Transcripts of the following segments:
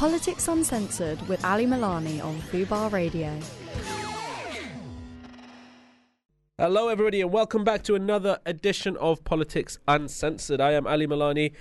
Politics Uncensored with Ali Milani on Fubar Radio. Hello, everybody, and welcome back to another edition of Politics Uncensored. I am Ali Milani,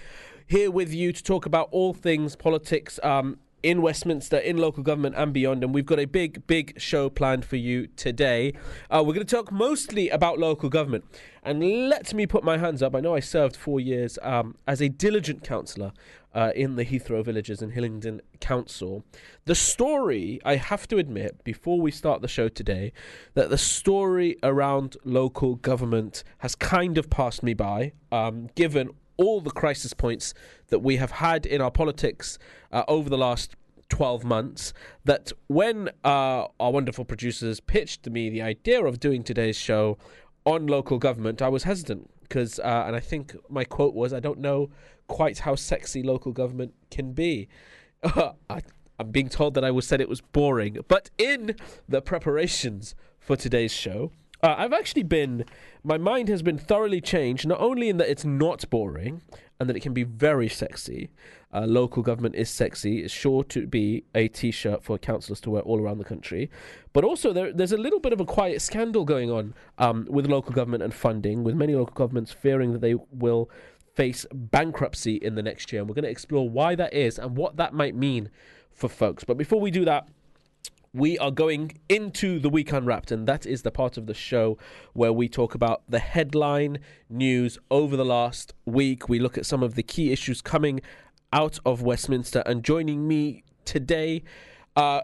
here with you to talk about all things politics um, in Westminster, in local government, and beyond. And we've got a big, big show planned for you today. Uh, we're going to talk mostly about local government. And let me put my hands up. I know I served four years um, as a diligent councillor uh, in the Heathrow Villages and Hillingdon Council. The story, I have to admit, before we start the show today, that the story around local government has kind of passed me by, um, given all the crisis points that we have had in our politics uh, over the last 12 months that when uh, our wonderful producers pitched to me the idea of doing today's show on local government, I was hesitant because, uh, and I think my quote was, I don't know quite how sexy local government can be. I, I'm being told that I was said it was boring, but in the preparations for today's show, uh, I've actually been, my mind has been thoroughly changed, not only in that it's not boring and that it can be very sexy. Uh, local government is sexy. It's sure to be a t shirt for councillors to wear all around the country. But also, there, there's a little bit of a quiet scandal going on um, with local government and funding, with many local governments fearing that they will face bankruptcy in the next year. And we're going to explore why that is and what that might mean for folks. But before we do that, we are going into the week unwrapped, and that is the part of the show where we talk about the headline news over the last week. We look at some of the key issues coming out of Westminster, and joining me today, uh,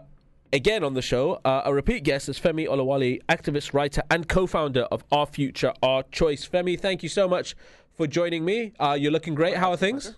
again on the show, uh, a repeat guest is Femi Oluwole, activist, writer, and co-founder of Our Future, Our Choice. Femi, thank you so much for joining me. Uh, you're looking great. How are things?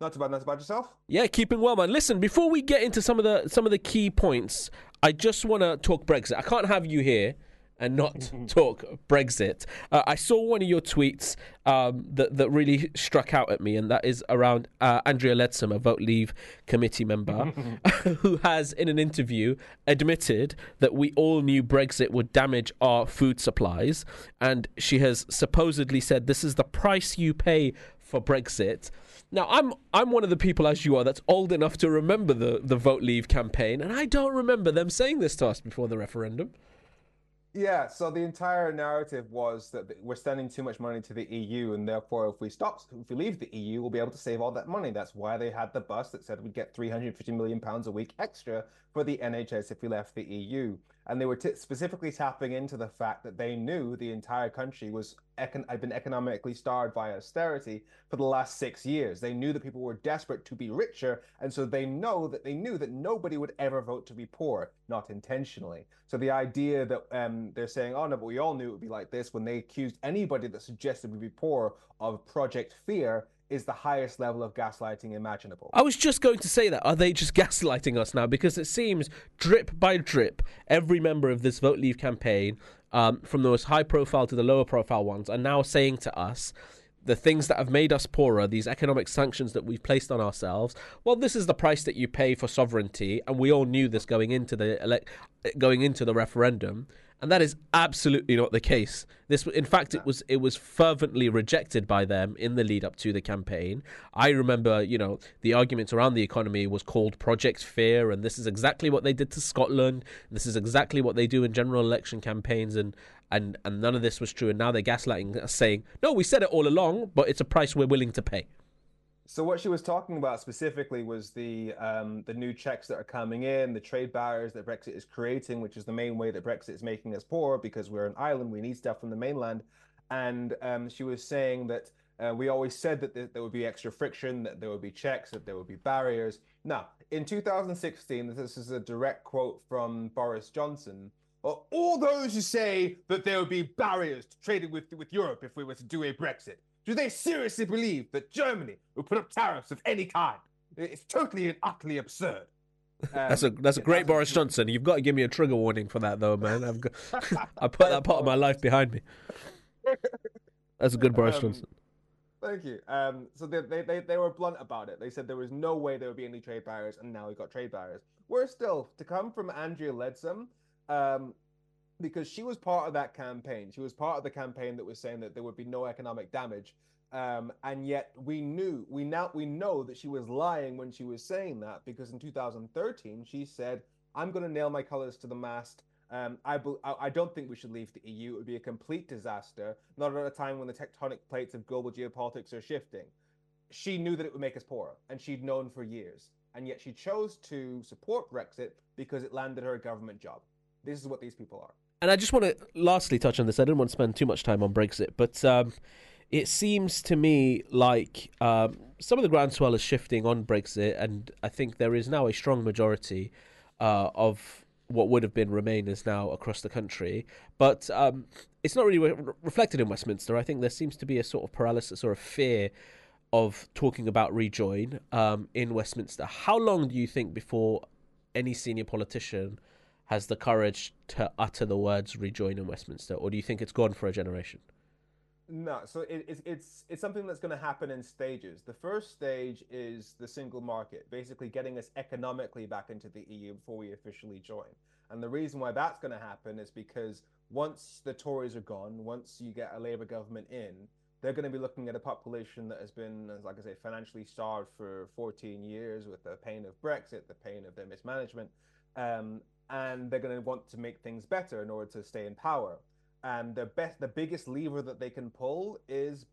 Not too bad. Not too bad yourself. Yeah, keeping well, man. Listen, before we get into some of the some of the key points, I just want to talk Brexit. I can't have you here and not talk Brexit. Uh, I saw one of your tweets um, that that really struck out at me, and that is around uh, Andrea Leadsom, a Vote Leave committee member, who has, in an interview, admitted that we all knew Brexit would damage our food supplies, and she has supposedly said this is the price you pay for Brexit. Now, I'm I'm one of the people, as you are, that's old enough to remember the, the Vote Leave campaign, and I don't remember them saying this to us before the referendum. Yeah, so the entire narrative was that we're sending too much money to the EU, and therefore, if we stop, if we leave the EU, we'll be able to save all that money. That's why they had the bus that said we'd get 350 million pounds a week extra for the NHS if we left the EU. And they were t- specifically tapping into the fact that they knew the entire country was econ- had been economically starved by austerity for the last six years. They knew that people were desperate to be richer, and so they know that they knew that nobody would ever vote to be poor, not intentionally. So the idea that um, they're saying, "Oh no," but we all knew it would be like this when they accused anybody that suggested we'd be poor of Project Fear is the highest level of gaslighting imaginable. I was just going to say that. Are they just gaslighting us now? Because it seems drip by drip, every member of this Vote Leave campaign, um, from the most high profile to the lower profile ones, are now saying to us, the things that have made us poorer, these economic sanctions that we've placed on ourselves, well, this is the price that you pay for sovereignty, and we all knew this going into the ele- going into the referendum and that is absolutely not the case. This, in fact, it was it was fervently rejected by them in the lead up to the campaign. I remember, you know, the arguments around the economy was called Project Fear, and this is exactly what they did to Scotland. This is exactly what they do in general election campaigns, and and and none of this was true. And now they're gaslighting us, saying, "No, we said it all along, but it's a price we're willing to pay." So what she was talking about specifically was the um, the new checks that are coming in, the trade barriers that Brexit is creating, which is the main way that Brexit is making us poor because we're an island, we need stuff from the mainland. And um, she was saying that uh, we always said that there would be extra friction, that there would be checks, that there would be barriers. Now, in 2016, this is a direct quote from Boris Johnson. All those who say that there would be barriers to trading with with Europe if we were to do a Brexit do they seriously believe that Germany will put up tariffs of any kind? It's totally and utterly absurd. Um, that's a that's a great that's Boris a... Johnson. You've got to give me a trigger warning for that, though, man. I've got, I put that part of my life behind me. That's a good Boris um, Johnson. Thank you. Um, so they, they, they, they were blunt about it. They said there was no way there would be any trade barriers, and now we've got trade barriers. We're still to come from Andrea Leadsom. Um, because she was part of that campaign. She was part of the campaign that was saying that there would be no economic damage Um, and yet we knew we now we know that she was lying when she was saying that because in 2013 she said, "I'm going to nail my colors to the mast. Um, I, I don't think we should leave the EU. It would be a complete disaster, not at a time when the tectonic plates of global geopolitics are shifting." She knew that it would make us poorer, and she'd known for years. And yet she chose to support Brexit because it landed her a government job. This is what these people are. And I just want to lastly touch on this. I didn't want to spend too much time on Brexit, but um, it seems to me like um, some of the groundswell is shifting on Brexit, and I think there is now a strong majority uh, of what would have been Remainers now across the country. But um, it's not really re- reflected in Westminster. I think there seems to be a sort of paralysis or a fear of talking about rejoin um, in Westminster. How long do you think before any senior politician has the courage to utter the words rejoin in Westminster, or do you think it's gone for a generation? No, so it, it's it's it's something that's going to happen in stages. The first stage is the single market, basically getting us economically back into the EU before we officially join. And the reason why that's going to happen is because once the Tories are gone, once you get a Labour government in, they're going to be looking at a population that has been, like I say, financially starved for 14 years with the pain of Brexit, the pain of their mismanagement, um, and they're going to want to make things better in order to stay in power and the best, the biggest lever that they can pull is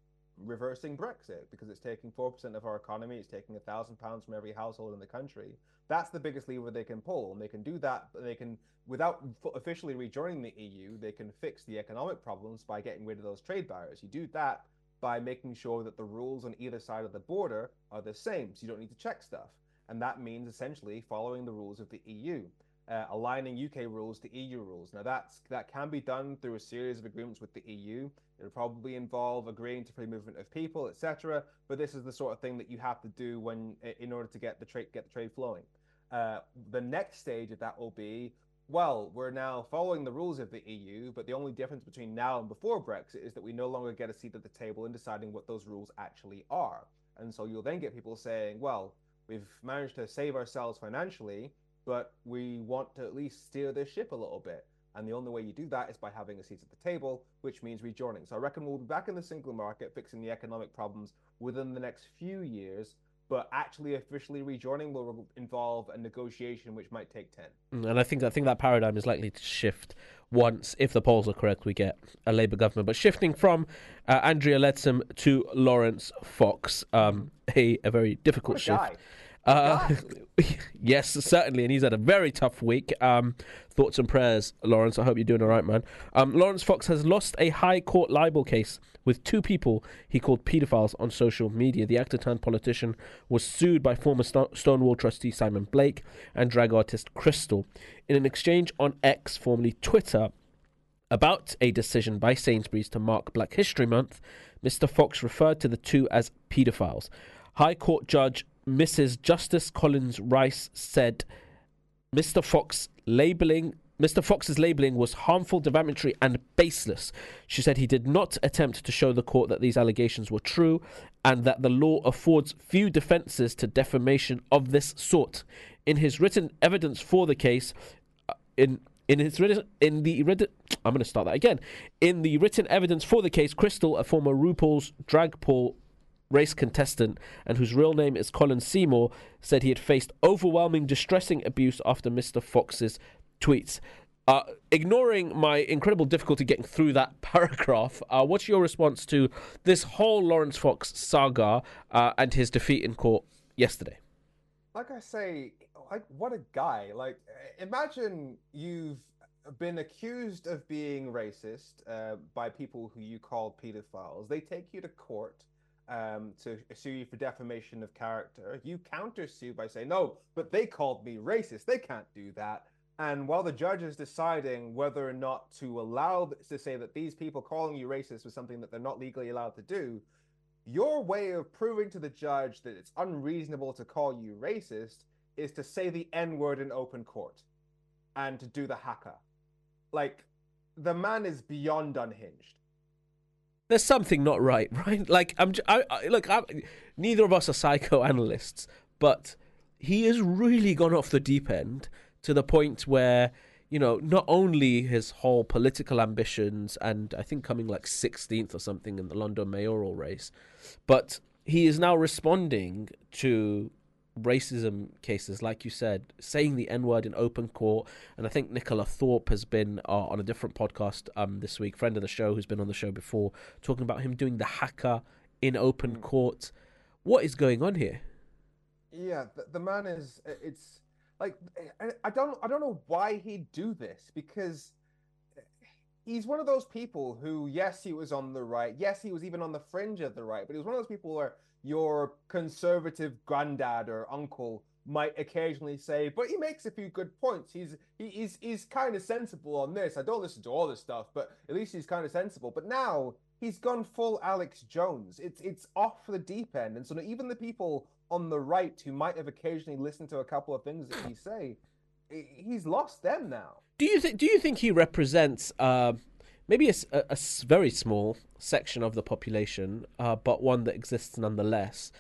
reversing Brexit because it's taking four percent of our economy. It's taking a thousand pounds from every household in the country. That's the biggest lever they can pull, and they can do that. They can, without officially rejoining the EU, they can fix the economic problems by getting rid of those trade barriers. You do that by making sure that the rules on either side of the border are the same, so you don't need to check stuff. And that means essentially following the rules of the EU uh, aligning UK rules to EU rules. Now that's that can be done through a series of agreements with the EU. It'll probably involve agreeing to free movement of people, etc. But this is the sort of thing that you have to do when in order to get the trade get the trade flowing. Uh, the next stage of that will be well, we're now following the rules of the EU, but the only difference between now and before Brexit is that we no longer get a seat at the table in deciding what those rules actually are. And so you'll then get people saying, well, we've managed to save ourselves financially, but we want to at least steer this ship a little bit. And the only way you do that is by having a seat at the table, which means rejoining. So I reckon we'll be back in the single market, fixing the economic problems within the next few years. But actually, officially rejoining will involve a negotiation, which might take ten. Mm, and I think I think that paradigm is likely to shift once, if the polls are correct, we get a Labour government. But shifting from uh, Andrea Leadsom to Laurence Fox, um, a a very difficult shift. Guy. Uh, yes, certainly, and he's had a very tough week. Um, thoughts and prayers, Laurence. I hope you're doing all right, man. Um, Laurence Fox has lost a High Court libel case with two people he called paedophiles on social media. The actor turned politician was sued by former St- Stonewall trustee Simon Blake and drag artist Crystal in an exchange on X, formerly Twitter. About a decision by Sainsbury's to mark Black History Month, Mr. Fox referred to the two as paedophiles. High Court Judge Mrs. Justice Collins Rice said Mr. Fox labeling Mr. Fox's labeling was harmful, defamatory, and baseless. She said he did not attempt to show the court that these allegations were true and that the law affords few defenses to defamation of this sort. In his written evidence for the case, uh, in in his written in the written, I'm going to start that again. In the written evidence for the case, Crystal, a former RuPaul's drag Paul race contestant and whose real name is Colin Seymour, said he had faced overwhelming, distressing abuse after Mr. Fox's tweets. Uh, ignoring my incredible difficulty getting through that paragraph, uh, what's your response to this whole Laurence Fox saga uh, and his defeat in court yesterday? Like I say, like what a guy! Like, imagine you've been accused of being racist uh, by people who you called pedophiles. They take you to court um, to sue you for defamation of character. You counter sue by saying, no, but they called me racist. They can't do that. And while the judge is deciding whether or not to allow to say that these people calling you racist was something that they're not legally allowed to do, your way of proving to the judge that it's unreasonable to call you racist is to say the N word in open court and to do the haka. Like, the man is beyond unhinged there's something not right, right? Like I'm, I, I, look, I'm, neither of us are psychoanalysts, but he has really gone off the deep end to the point where you you know, not only his whole political ambitions and I think coming like 16th or something in the London mayoral race, but he is now responding to racism cases, like you said, saying the N word in open court. And I think Nicola Thorp has been uh, on a different podcast um, this week, friend of the show who's been on the show before, talking about him doing the haka in open mm. court. What is going on here? Yeah, the, the man is. It's like I don't. I don't know why he'd do this because he's one of those people who, yes, he was on the right. Yes, he was even on the fringe of the right. But he was one of those people where your conservative granddad or uncle might occasionally say, but he makes a few good points. He's he, he's he's kind of sensible on this. I don't listen to all this stuff, but at least he's kind of sensible. But now he's gone full Alex Jones. It's it's off the deep end, and so even the people on the right who might have occasionally listened to a couple of things that he say, he's lost them now. Do you think? Do you think he represents? Uh maybe a, a, a, very small section of the population, uh, but one that exists nonetheless,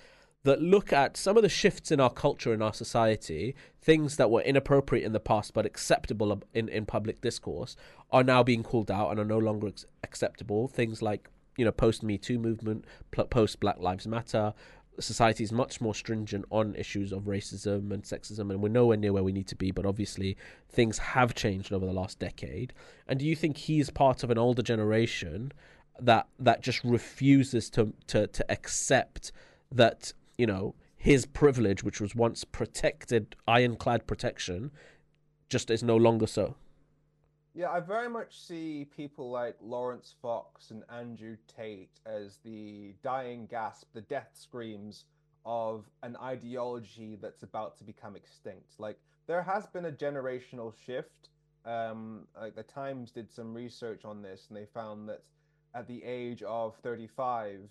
that look at some of the shifts in our culture in our society, things that were inappropriate in the past but acceptable in, in public discourse, are now being called out and are no longer acceptable. Things like you know post Me Too movement, post Black Lives Matter, society is much more stringent on issues of racism and sexism, and we're nowhere near where we need to be. But obviously, things have changed over the last decade. And do you think he's part of an older generation that that just refuses to to to accept that you know his privilege, which was once protected, ironclad protection, just is no longer so? Yeah, I very much see people like Laurence Fox and Andrew Tate as the dying gasp, the death screams of an ideology that's about to become extinct. Like there has been a generational shift. Um, like the Times did some research on this, and they found that at the age of 35,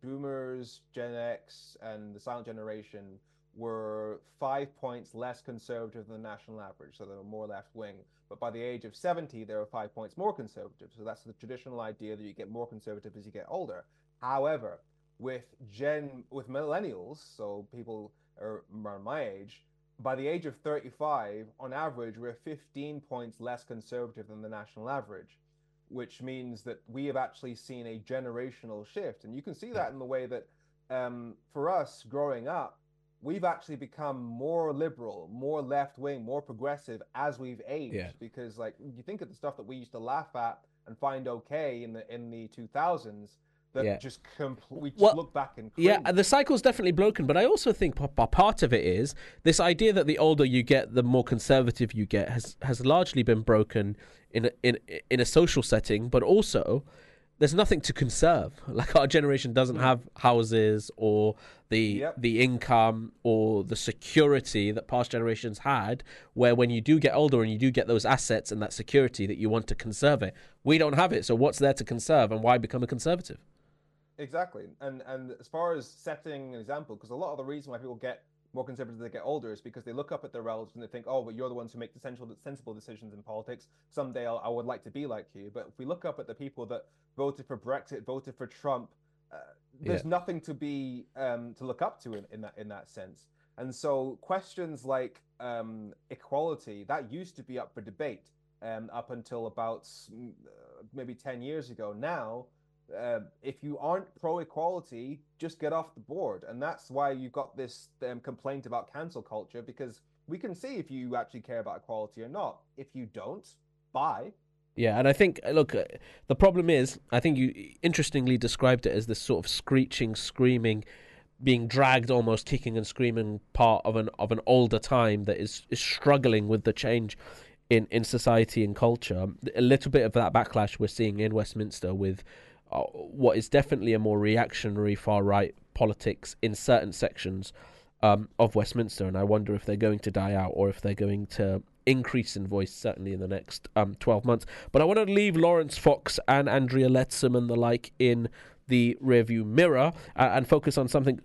Boomers, Gen X, and the Silent Generation were five points less conservative than the national average, so they were more left wing. But by the age of 70, they were five points more conservative. So that's the traditional idea that you get more conservative as you get older. However, with Gen, with millennials, so people are around my age, by the age of 35, on average, we're 15 points less conservative than the national average, which means that we have actually seen a generational shift. And you can see that in the way that um, for us growing up, we've actually become more liberal, more left wing, more progressive as we've aged. Yeah. Because like you think of the stuff that we used to laugh at and find okay in the in the 2000s that yeah. just completely well, look back and cringe. yeah the cycle's definitely broken but i also think part of it is this idea that the older you get the more conservative you get has has largely been broken in a, in in a social setting but also there's nothing to conserve. Like our generation doesn't hmm. have houses or the yep. the income or the security that past generations had. Where when you do get older and you do get those assets and that security that you want to conserve it, we don't have it. So what's there to conserve, and why become a conservative? Exactly, and and as far as setting an example, because a lot of the reason why people get more conservative as they get older is because they look up at their relatives and they think, oh, but you're the ones who make the sensible, sensible decisions in politics. Someday I'll, I would like to be like you. But if we look up at the people that voted for Brexit, voted for Trump, uh, there's yeah. nothing to be um, to look up to in, in that in that sense. And so questions like um, equality that used to be up for debate um, up until about mm, uh, maybe 10 years ago. Now uh, if you aren't pro equality, just get off the board. And that's why you've got this um, complaint about cancel culture because we can see if you actually care about equality or not. If you don't, bye. Yeah, and I think uh, look, uh, the problem is, I think you interestingly described it as this sort of screeching, screaming, being dragged, almost kicking and screaming part of an of an older time that is is struggling with the change in in society and culture. A little bit of that backlash we're seeing in Westminster with what is definitely a more reactionary far right politics in certain sections um, of Westminster, and I wonder if they're going to die out or if they're going to increase in voice certainly in the next um, 12 months. But I want to leave Laurence Fox and Andrea Leadsom and the like in the rearview mirror uh, and focus on something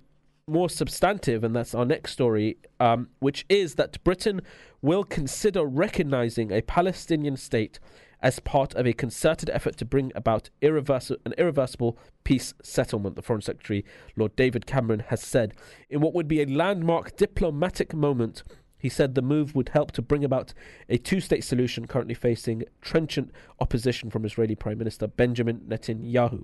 more substantive, and that's our next story, um, which is that Britain will consider recognizing a Palestinian state as part of a concerted effort to bring about an irreversible peace settlement, the Foreign Secretary, Lord David Cameron, has said. In what would be a landmark diplomatic moment, He said the move would help to bring about a two state solution currently facing trenchant opposition from Israeli Prime Minister Benjamin Netanyahu.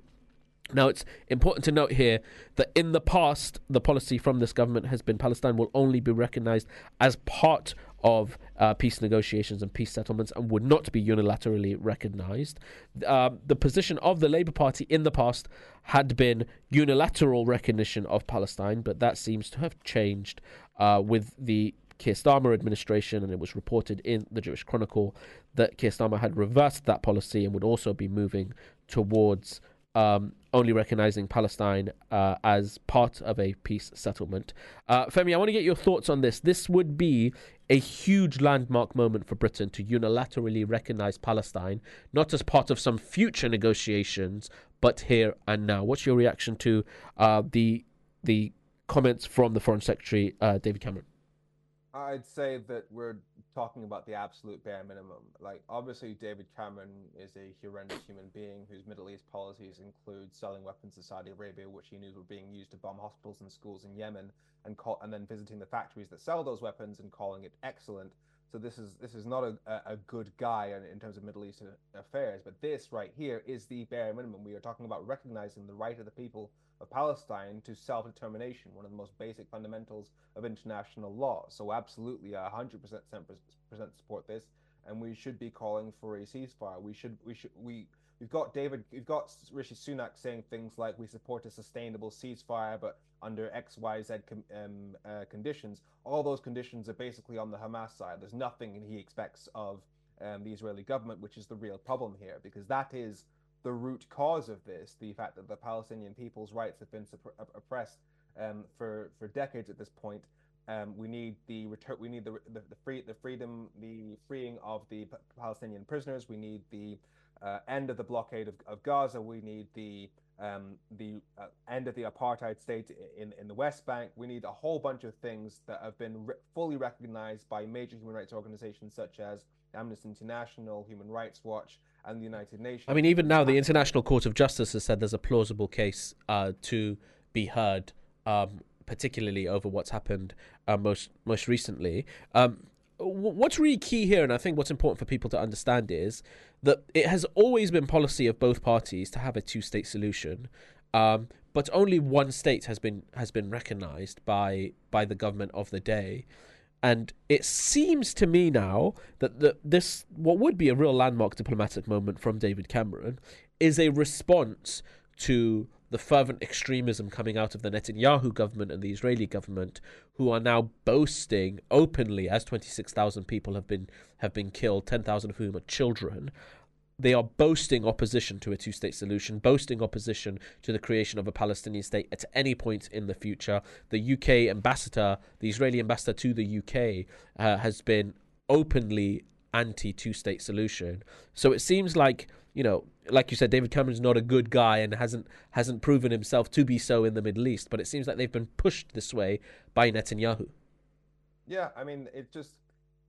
Now, it's important to note here that in the past, the policy from this government has been Palestine will only be recognized as part of uh, peace negotiations and peace settlements and would not be unilaterally recognized. Uh, the position of the Labour Party in the past had been unilateral recognition of Palestine, but that seems to have changed uh, with the Keir Starmer administration, and it was reported in the Jewish Chronicle that Keir Starmer had reversed that policy and would also be moving towards um, only recognizing Palestine uh, as part of a peace settlement. Uh, Femi, I want to get your thoughts on this. This would be a huge landmark moment for Britain to unilaterally recognize Palestine, not as part of some future negotiations, but here and now. What's your reaction to uh, the the comments from the Foreign Secretary uh, David Cameron? I'd say that we're talking about the absolute bare minimum. Like, obviously, David Cameron is a horrendous human being whose Middle East policies include selling weapons to Saudi Arabia, which he knew were being used to bomb hospitals and schools in Yemen, and call, and then visiting the factories that sell those weapons and calling it excellent. So this is this is not a, a good guy in, in terms of Middle East affairs, but this right here is the bare minimum. We are talking about recognizing the right of the people of Palestine to self determination, one of the most basic fundamentals of international law. So, absolutely, 100% support this, and we should be calling for a ceasefire. We should, we should, we. We've got David, we've got Rishi Sunak saying things like we support a sustainable ceasefire, but under X, Y, Z um, uh, conditions. All those conditions are basically on the Hamas side. There's nothing he expects of um, the Israeli government, which is the real problem here, because that is the root cause of this, the fact that the Palestinian people's rights have been oppressed um, for for decades at this point. Um, we need the return. We need the, the, the free the freedom, the freeing of the P- Palestinian prisoners. We need the uh, end of the blockade of, of Gaza. We need the um, the uh, end of the apartheid state in in the West Bank. We need a whole bunch of things that have been re- fully recognized by major human rights organizations such as Amnesty International, Human Rights Watch, and the United Nations. I mean, even now, the International Court of Justice has said there's a plausible case uh, to be heard, um, particularly over what's happened uh, most most recently. Um, what's really key here, and I think what's important for people to understand is that it has always been policy of both parties to have a two-state solution, um, but only one state has been has been recognised by by the government of the day. And it seems to me now that the, this, what would be a real landmark diplomatic moment from David Cameron, is a response to the fervent extremism coming out of the Netanyahu government and the Israeli government, who are now boasting openly, as 26,000 people have been have been killed, 10,000 of whom are children, they are boasting opposition to a two state solution, boasting opposition to the creation of a Palestinian state at any point in the future. The UK ambassador, the Israeli ambassador to the UK, uh, has been openly anti two state solution. So it seems like, you know, like you said, David Cameron's not a good guy and hasn't hasn't proven himself to be so in the Middle East, but it seems like they've been pushed this way by Netanyahu. Yeah, I mean, it just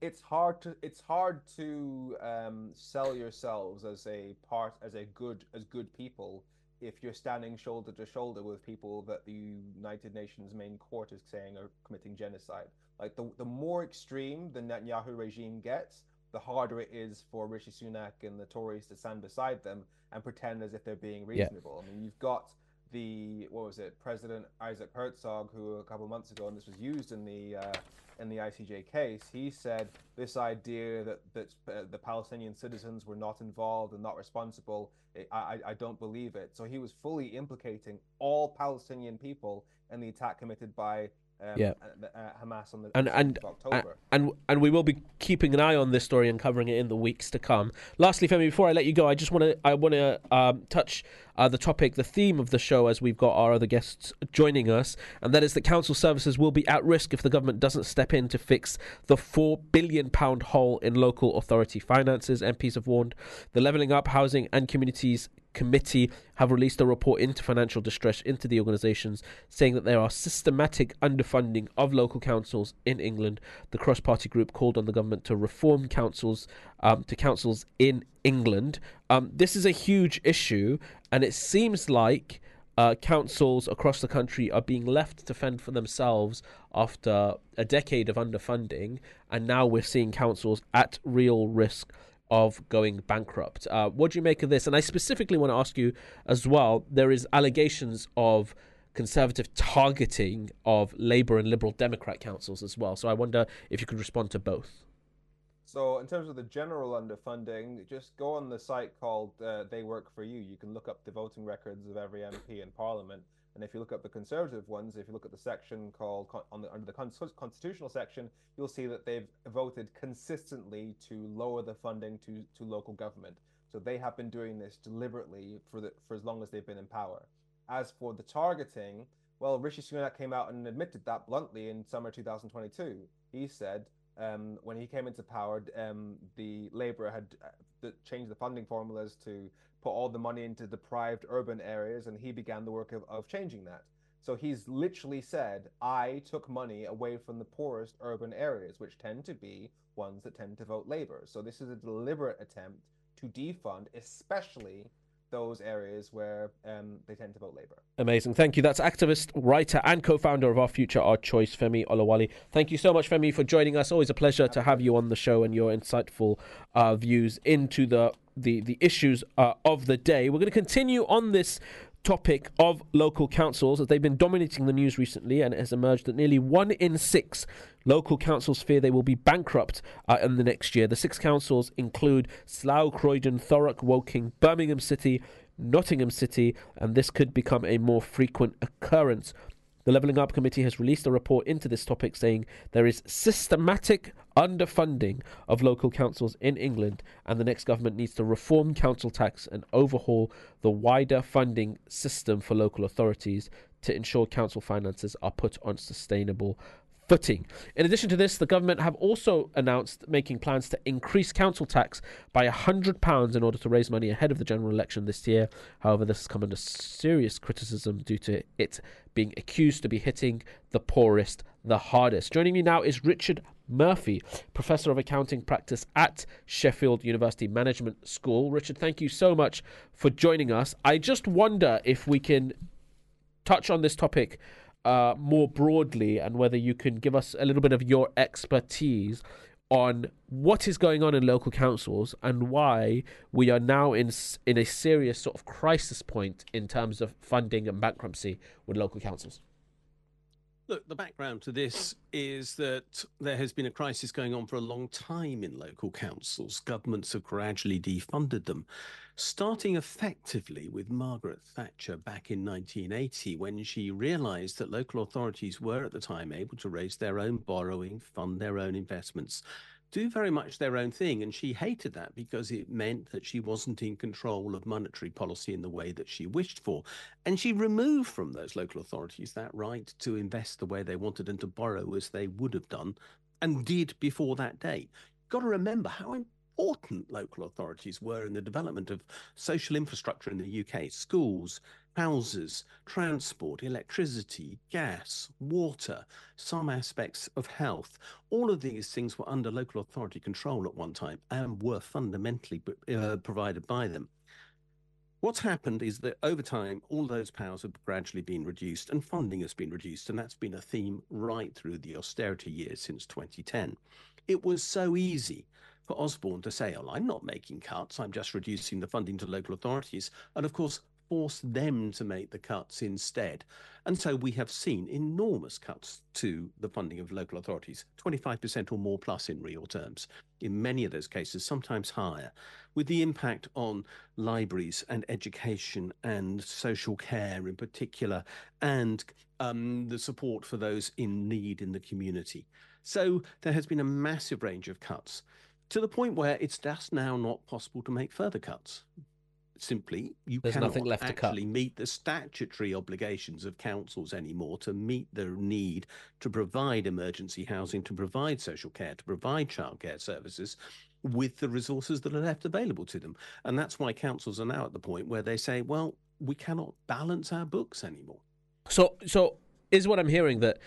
it's hard to it's hard to um, sell yourselves as a part as a good as good people if you're standing shoulder to shoulder with people that the United Nations main court is saying are committing genocide. Like the the more extreme the Netanyahu regime gets, the harder it is for Rishi Sunak and the Tories to stand beside them and pretend as if they're being reasonable. Yeah. I mean, you've got the what was it, President Isaac Herzog, who a couple of months ago, and this was used in the uh, in the ICJ case, he said this idea that that uh, the Palestinian citizens were not involved and not responsible, I, I don't believe it. So he was fully implicating all Palestinian people in the attack committed by um, yeah. Uh, Hamas on the and and, October. And and we will be keeping an eye on this story and covering it in the weeks to come. Lastly, Femi, before I let you go, I just want to I want to um, touch uh, the topic, the theme of the show, as we've got our other guests joining us, and that is that council services will be at risk if the government doesn't step in to fix the four billion pound hole in local authority finances. MPs have warned the Levelling Up Housing and Communities committee have released a report into financial distress into the organisations, saying that there are systematic underfunding of local councils in England. The cross-party group called on the government to reform councils um, to councils in England. Um, this is a huge issue, and it seems like. uh, councils across the country are being left to fend for themselves after a decade of underfunding, and now we're seeing councils at real risk of going bankrupt. Uh, what do you make of this? And I specifically want to ask you as well. There is allegations of conservative targeting of Labour and Liberal Democrat councils as well. So I wonder if you could respond to both. So, in terms of the general underfunding, just go on the site called uh, They Work for You. You can look up the voting records of every MP in Parliament. And if you look at the Conservative ones, if you look at the section called the, under the constitutional section, you'll see that they've voted consistently to lower the funding to, to local government. So they have been doing this deliberately for the, for as long as they've been in power. As for the targeting, well, Rishi Sunak came out and admitted that bluntly in summer 2022. He said um, when he came into power, um, the Labour had uh, changed the funding formulas to put all the money into deprived urban areas, and he began the work of, of changing that. So he's literally said, I took money away from the poorest urban areas, which tend to be ones that tend to vote Labour. So this is a deliberate attempt to defund, especially those areas where um, they tend to vote Labour. Amazing. Thank you. That's activist, writer, and co founder of Our Future, Our Choice, Femi Oluwole. Thank you so much, Femi, for joining us. Always a pleasure to have you on the show and your insightful uh, views into the the, the issues uh, of the day. We're going to continue on this topic of local councils as they've been dominating the news recently, and it has emerged that nearly one in six local councils fear they will be bankrupt uh, in the next year. The six councils include Slough, Croydon, Thurrock, Woking, Birmingham City, Nottingham City, and this could become a more frequent occurrence. The Levelling Up Committee has released a report into this topic saying there is systematic underfunding of local councils in England, and the next government needs to reform council tax and overhaul the wider funding system for local authorities to ensure council finances are put on sustainable footing. In addition to this, the government have also announced making plans to increase council tax by £100 in order to raise money ahead of the general election this year. However, this has come under serious criticism due to it being accused to be hitting the poorest the hardest. Joining me now is Richard Murphy, Professor of Accounting Practice at Sheffield University Management School. Richard, thank you so much for joining us. I just wonder if we can touch on this topic uh, more broadly and whether you can give us a little bit of your expertise on what is going on in local councils and why we are now in in a serious sort of crisis point in terms of funding and bankruptcy with local councils. Look, the background to this is that there has been a crisis going on for a long time in local councils. Governments have gradually defunded them, starting effectively with Margaret Thatcher back in 1980 when she realised that local authorities were at the time able to raise their own borrowing, fund their own investments, do very much their own thing. And she hated that because it meant that she wasn't in control of monetary policy in the way that she wished for. And she removed from those local authorities that right to invest the way they wanted and to borrow as they would have done and did before that day. Got to remember how important local authorities were in the development of social infrastructure in the UK schools, houses, transport, electricity, gas, water, some aspects of health. All of these things were under local authority control at one time and were fundamentally uh, provided by them. What's happened is that over time, all those powers have gradually been reduced and funding has been reduced. And that's been a theme right through the austerity years since 2010. It was so easy for Osborne to say, oh, I'm not making cuts, I'm just reducing the funding to local authorities. And of course, force them to make the cuts instead. And so we have seen enormous cuts to the funding of local authorities, 25% or more plus in real terms, in many of those cases, sometimes higher, with the impact on libraries and education and social care in particular, and um, the support for those in need in the community. So there has been a massive range of cuts to the point where it's just now not possible to make further cuts simply you There's cannot nothing left actually meet the statutory obligations of councils anymore to meet the need to provide emergency housing, to provide social care, to provide childcare services with the resources that are left available to them. And that's why councils are now at the point where they say, well, we cannot balance our books anymore. So, so is what I'm hearing that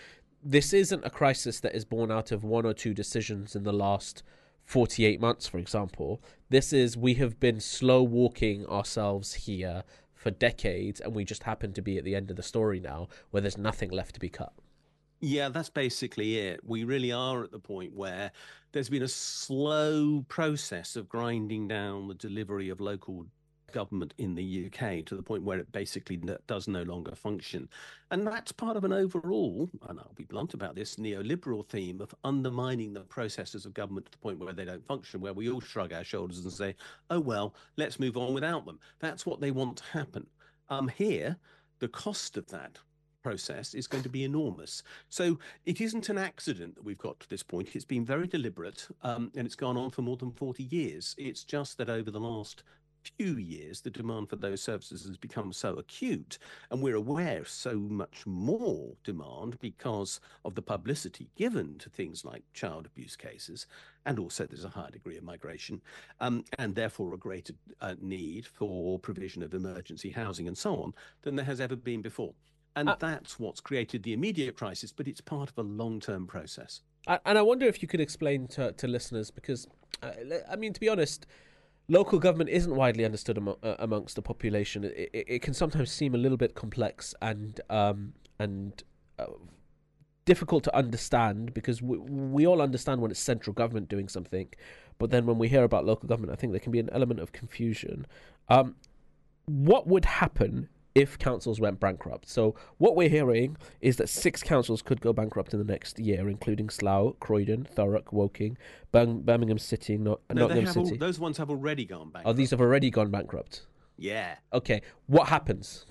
this isn't a crisis that is born out of one or two decisions in the last 48 months, for example. This is, we have been slow walking ourselves here for decades, and we just happen to be at the end of the story now, where there's nothing left to be cut. Yeah, that's basically it. We really are at the point where there's been a slow process of grinding down the delivery of local government in the UK to the point where it basically does no longer function. And that's part of an overall, and I'll be blunt about this, neoliberal theme of undermining the processes of government to the point where they don't function, where we all shrug our shoulders and say, oh, well, let's move on without them. That's what they want to happen. Um, here, the cost of that process is going to be enormous. So it isn't an accident that we've got to this point. It's been very deliberate um, and it's gone on for more than 40 years. It's just that over the last few years, the demand for those services has become so acute, and we're aware of so much more demand because of the publicity given to things like child abuse cases, and also there's a higher degree of migration, um, and therefore a greater uh, need for provision of emergency housing and so on than there has ever been before. And uh, that's what's created the immediate crisis, but it's part of a long term process. And I wonder if you could explain to, to listeners, because, uh, I mean, to be honest, local government isn't widely understood uh, amongst the population. It, it, it, can sometimes seem a little bit complex and um, and uh, difficult to understand because we, we all understand when it's central government doing something, but then when we hear about local government, I think there can be an element of confusion. Um, what would happen if councils went bankrupt. So what we're hearing is that six councils could go bankrupt in the next year, including Slough, Croydon, Thurrock, Woking, Birmingham City, no, Nottingham City. Those ones have already gone bankrupt. Oh, these have already gone bankrupt. Yeah. Okay. What happens?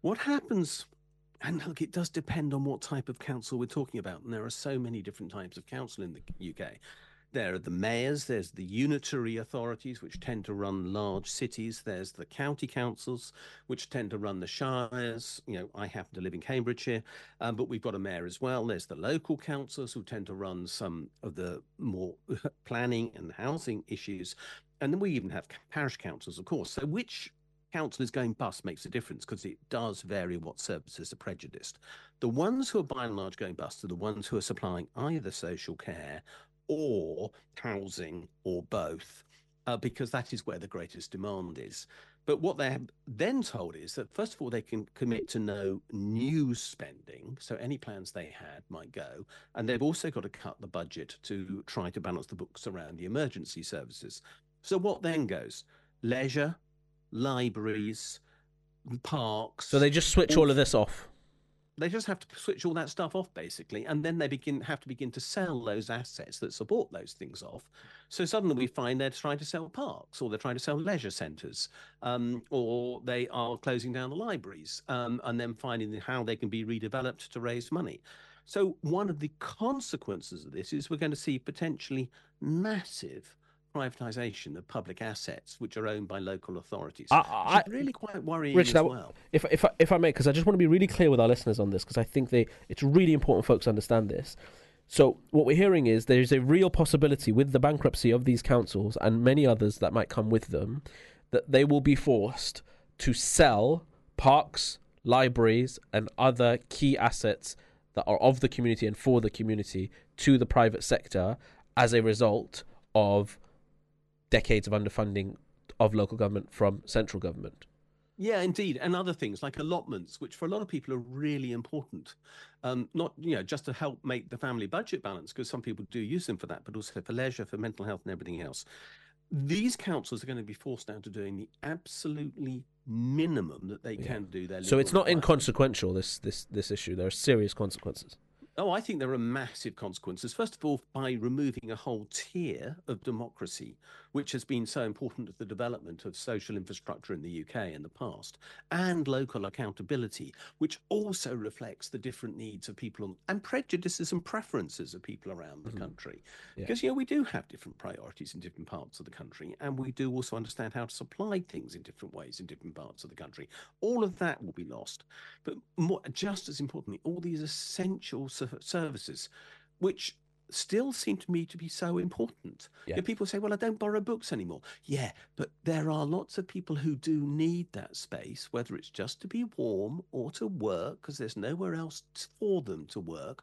What happens? And look, it does depend on what type of council we're talking about. And there are so many different types of council in the UK. There are the mayors, there's the unitary authorities, which tend to run large cities, there's the county councils, which tend to run the shires. You know, I happen to live in Cambridgeshire, um, but we've got a mayor as well. There's the local councils who tend to run some of the more planning and housing issues. And then we even have parish councils, of course. So, which council is going bust makes a difference because it does vary what services are prejudiced. The ones who are by and large going bust are the ones who are supplying either social care or housing or both, uh, because that is where the greatest demand is. But what they're then told is that, first of all, they can commit to no new spending. So any plans they had might go. And they've also got to cut the budget to try to balance the books around the emergency services. So what then goes? Leisure, libraries, parks. So they just switch all of this off they just have to switch all that stuff off basically and then they begin have to begin to sell those assets that support those things off. So suddenly we find they're trying to sell parks or they're trying to sell leisure centres um, or they are closing down the libraries um, and then finding how they can be redeveloped to raise money. So one of the consequences of this is we're going to see potentially massive privatization of public assets which are owned by local authorities. I, I really quite worrying Richard, as well. If if if I may, because I just want to be really clear with our listeners on this, because I think they it's really important folks understand this. So what we're hearing is there is a real possibility with the bankruptcy of these councils and many others that might come with them that they will be forced to sell parks, libraries, and other key assets that are of the community and for the community to the private sector as a result of decades of underfunding of local government from central government. Yeah, indeed, and other things like allotments, which for a lot of people are really important. Um, not you know just to help make the family budget balance, because some people do use them for that, but also for leisure, for mental health, and everything else. These councils are going to be forced down to doing the absolutely minimum that they yeah. can do. Their so it's not inconsequential. This this this issue. There are serious consequences. Oh, I think there are massive consequences. First of all, by removing a whole tier of democracy, which has been so important to the development of social infrastructure in the UK in the past, and local accountability, which also reflects the different needs of people and prejudices and preferences of people around the mm-hmm. country. Yeah. Because, you know, we do have different priorities in different parts of the country, and we do also understand how to supply things in different ways in different parts of the country. All of that will be lost. But more, just as importantly, all these essential services, which still seem to me to be so important. Yeah. You know, people say, well, I don't borrow books anymore. Yeah, but there are lots of people who do need that space, whether it's just to be warm or to work, because there's nowhere else for them to work,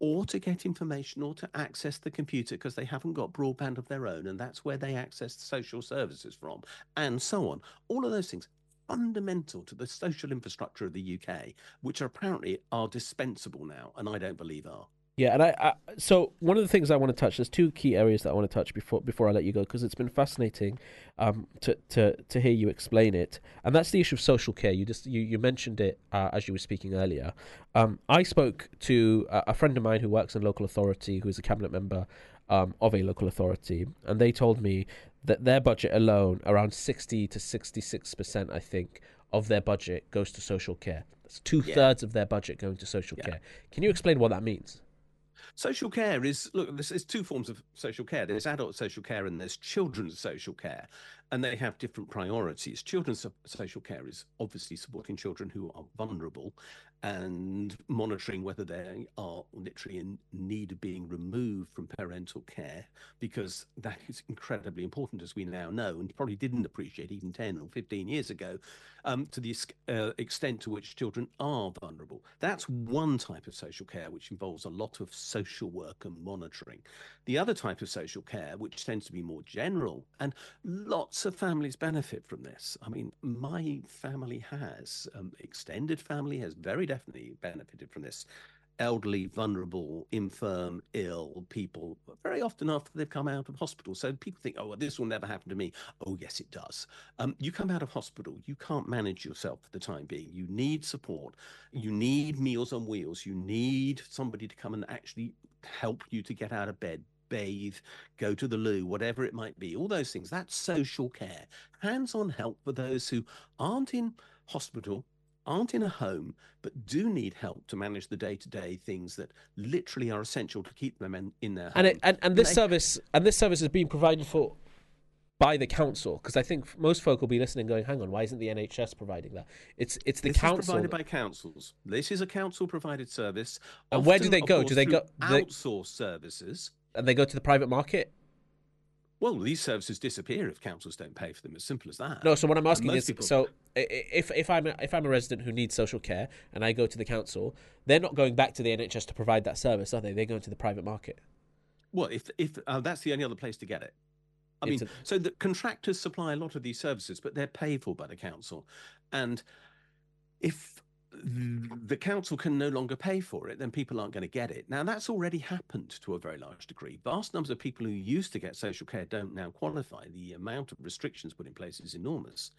or to get information or to access the computer because they haven't got broadband of their own, and that's where they access the social services from, and so on. All of those things fundamental to the social infrastructure of the UK, which are apparently are dispensable now, and I don't believe are. Yeah, and I, I so one of the things I want to touch. There's two key areas that I want to touch before before I let you go because it's been fascinating um, to to to hear you explain it, and that's the issue of social care. You just you, you mentioned it uh, as you were speaking earlier. Um, I spoke to a, a friend of mine who works in local authority, who is a cabinet member um, of a local authority, and they told me that their budget alone, around sixty to sixty six percent, I think, of their budget goes to social care. That's two thirds yeah. of their budget going to social yeah. care. Can you explain what that means? Social care is look. There's, two forms of social care. There's adult social care and there's children's social care, and they have different priorities. Children's social care is obviously supporting children who are vulnerable, and monitoring whether they are literally in need of being removed from parental care, because that is incredibly important, as we now know, and probably didn't appreciate even 10 or 15 years ago, um, to the uh, extent to which children are vulnerable. That's one type of social care which involves a lot of social work and monitoring. The other type of social care, which tends to be more general, and lots of families benefit from this. I mean, my family has, um, extended family has very definitely benefited from this. Elderly, vulnerable, infirm, ill people, very often after they've come out of hospital. So people think, oh, well, this will never happen to me. Oh, yes, it does. Um, you come out of hospital, you can't manage yourself for the time being. You need support. You need meals on wheels. You need somebody to come and actually help you to get out of bed, bathe, go to the loo, whatever it might be, all those things. That's social care. Hands on help for those who aren't in hospital, aren't in a home but do need help to manage the day-to-day things that literally are essential to keep them in, in their home. And it, and, and this and they, service and this service is being provided for by the council because I think most folk will be listening going hang on why isn't the NHS providing that? It's it's the this council is provided by councils. This is a council provided service and where do they go? Do they go outsource services. And they go to the private market well, these services disappear if councils don't pay for them. As simple as that. No. So what I'm asking is, people... so if if I'm a, if I'm a resident who needs social care and I go to the council, they're not going back to the NHS to provide that service, are they? They're going to the private market. Well, if if uh, that's the only other place to get it. I mean, a... so the contractors supply a lot of these services, but they're paid for by the council, and if the council can no longer pay for it, then people aren't going to get it. Now, that's already happened to a very large degree. Vast numbers of people who used to get social care don't now qualify. The amount of restrictions put in place is enormous.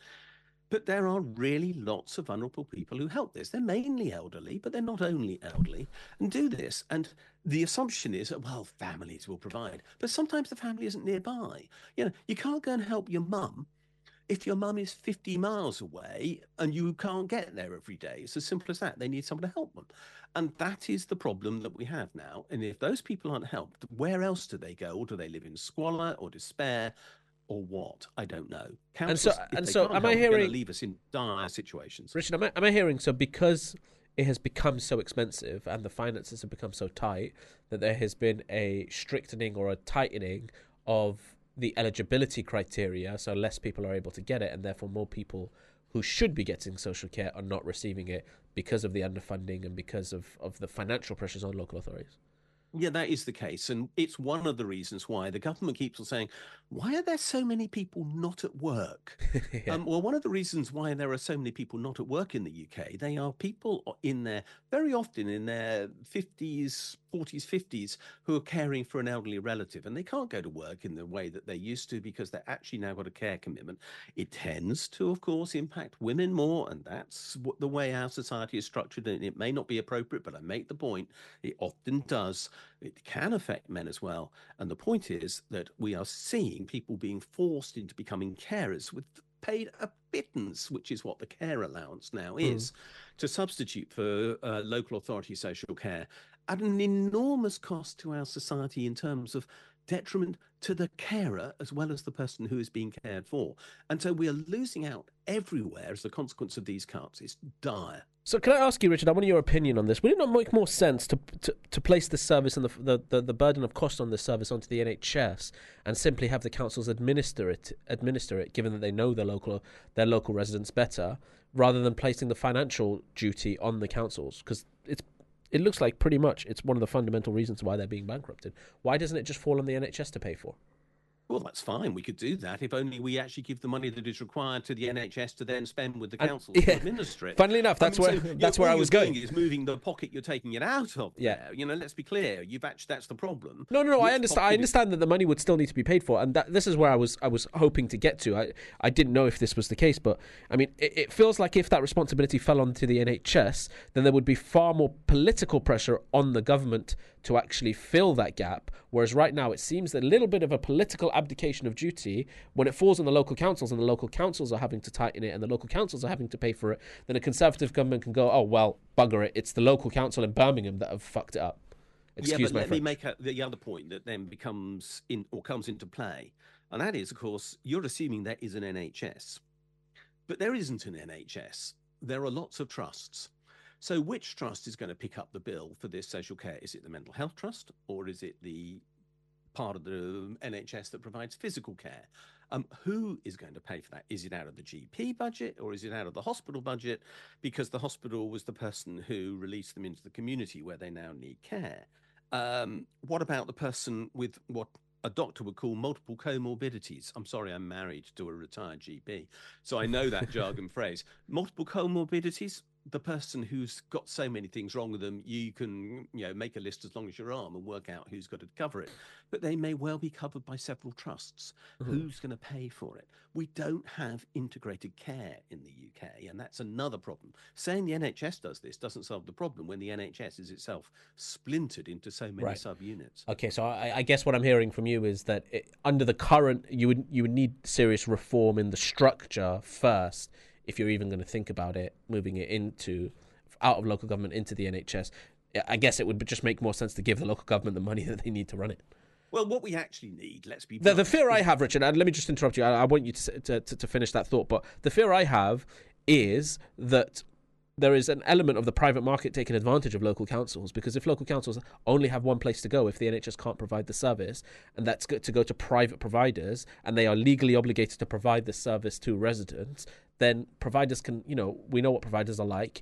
But there are really lots of vulnerable people who help this. They're mainly elderly, but they're not only elderly and do this. And the assumption is, that, well, families will provide. But sometimes the family isn't nearby. You know, you can't go and help your mum if your mum is 50 miles away and you can't get there every day, it's as simple as that. They need someone to help them. And that is the problem that we have now. And if those people aren't helped, where else do they go? Or do they live in squalor or despair or what? I don't know. Councils, and so, and so am I hearing leave us in dire situations? Richard, am I, am I hearing so because it has become so expensive and the finances have become so tight that there has been a strictening or a tightening of the eligibility criteria, so less people are able to get it, and therefore more people who should be getting social care are not receiving it because of the underfunding and because of, of the financial pressures on local authorities. Yeah, that is the case. And it's one of the reasons why the government keeps on saying, why are there so many people not at work? yeah. um, well, one of the reasons why there are so many people not at work in the UK, they are people in their, very often in their 50s, 40s, 50s, who are caring for an elderly relative. And they can't go to work in the way that they used to because they're actually now got a care commitment. It tends to, of course, impact women more. And that's what the way our society is structured. And it may not be appropriate, but I make the point, it often does. It can affect men as well. And the point is that we are seeing people being forced into becoming carers with paid a pittance, which is what the care allowance now hmm. is, mm. to substitute for uh, local authority social care at an enormous cost to our society in terms of detriment to the carer as well as the person who is being cared for. And so we are losing out everywhere as a consequence of these cuts. It's dire. So can I ask you, Richard? I want your opinion on this. Would it not make more sense to to, to place the service and the, the, the, the burden of cost on this service onto the NHS and simply have the councils administer it administer it, given that they know their local their local residents better, rather than placing the financial duty on the councils? Because it's it looks like pretty much it's one of the fundamental reasons why they're being bankrupted. Why doesn't it just fall on the NHS to pay for? Well, that's fine. We could do that if only we actually give the money that is required to the NHS to then spend with the And- council yeah. to administer it. Funnily enough, I that's mean, where so, that's where I was going. Is moving the pocket you're taking it out of. Yeah. there. You know, let's be clear. You've actually that's the problem. No, no, no. I understand. I pocket is- understand that the money would still need to be paid for, and that this is where I was. I was hoping to get to. I, I didn't know if this was the case, but I mean, it, it feels like if that responsibility fell onto the NHS, then there would be far more political pressure on the government to actually fill that gap. Whereas right now, it seems that a little bit of a political abdication of duty when it falls on the local councils, and the local councils are having to tighten it, and the local councils are having to pay for it. Then a conservative government can go, "Oh well, bugger it. It's the local council in Birmingham that have fucked it up." Excuse yeah, but let French. me make a, the other point that then becomes in or comes into play, and that is, of course, you're assuming there is an NHS, but there isn't an NHS. There are lots of trusts. So, which trust is going to pick up the bill for this social care? Is it the mental health trust, or is it the part of the NHS that provides physical care? Um, who is going to pay for that? Is it out of the GP budget or is it out of the hospital budget? Because the hospital was the person who released them into the community where they now need care. Um, what about the person with what a doctor would call multiple comorbidities? I'm sorry, I'm married to a retired GP, so I know that jargon phrase. Multiple comorbidities. The person who's got so many things wrong with them, you can, you know, make a list as long as your arm and work out who's got to cover it. But they may well be covered by several trusts. Mm-hmm. Who's going to pay for it? We don't have integrated care in the UK, and that's another problem. Saying the NHS does this doesn't solve the problem when the NHS is itself splintered into so many Right. subunits. Okay, so I, I guess what I'm hearing from you is that it, under the current, you would you would need serious reform in the structure first if you're even going to think about it, moving it into out of local government into the NHS. I- guess it would just make more sense to give the local government the money that they need to run it. Well, what we actually need, let's be The, the fear I have, Richard, and let me just interrupt you. I, I want you to, to, to to finish that thought, but the fear I have is that there is an element of the private market taking advantage of local councils because if local councils only have one place to go if the NHS can't provide the service and that's to go to private providers and they are legally obligated to provide the service to residents then providers can you know we know what providers are like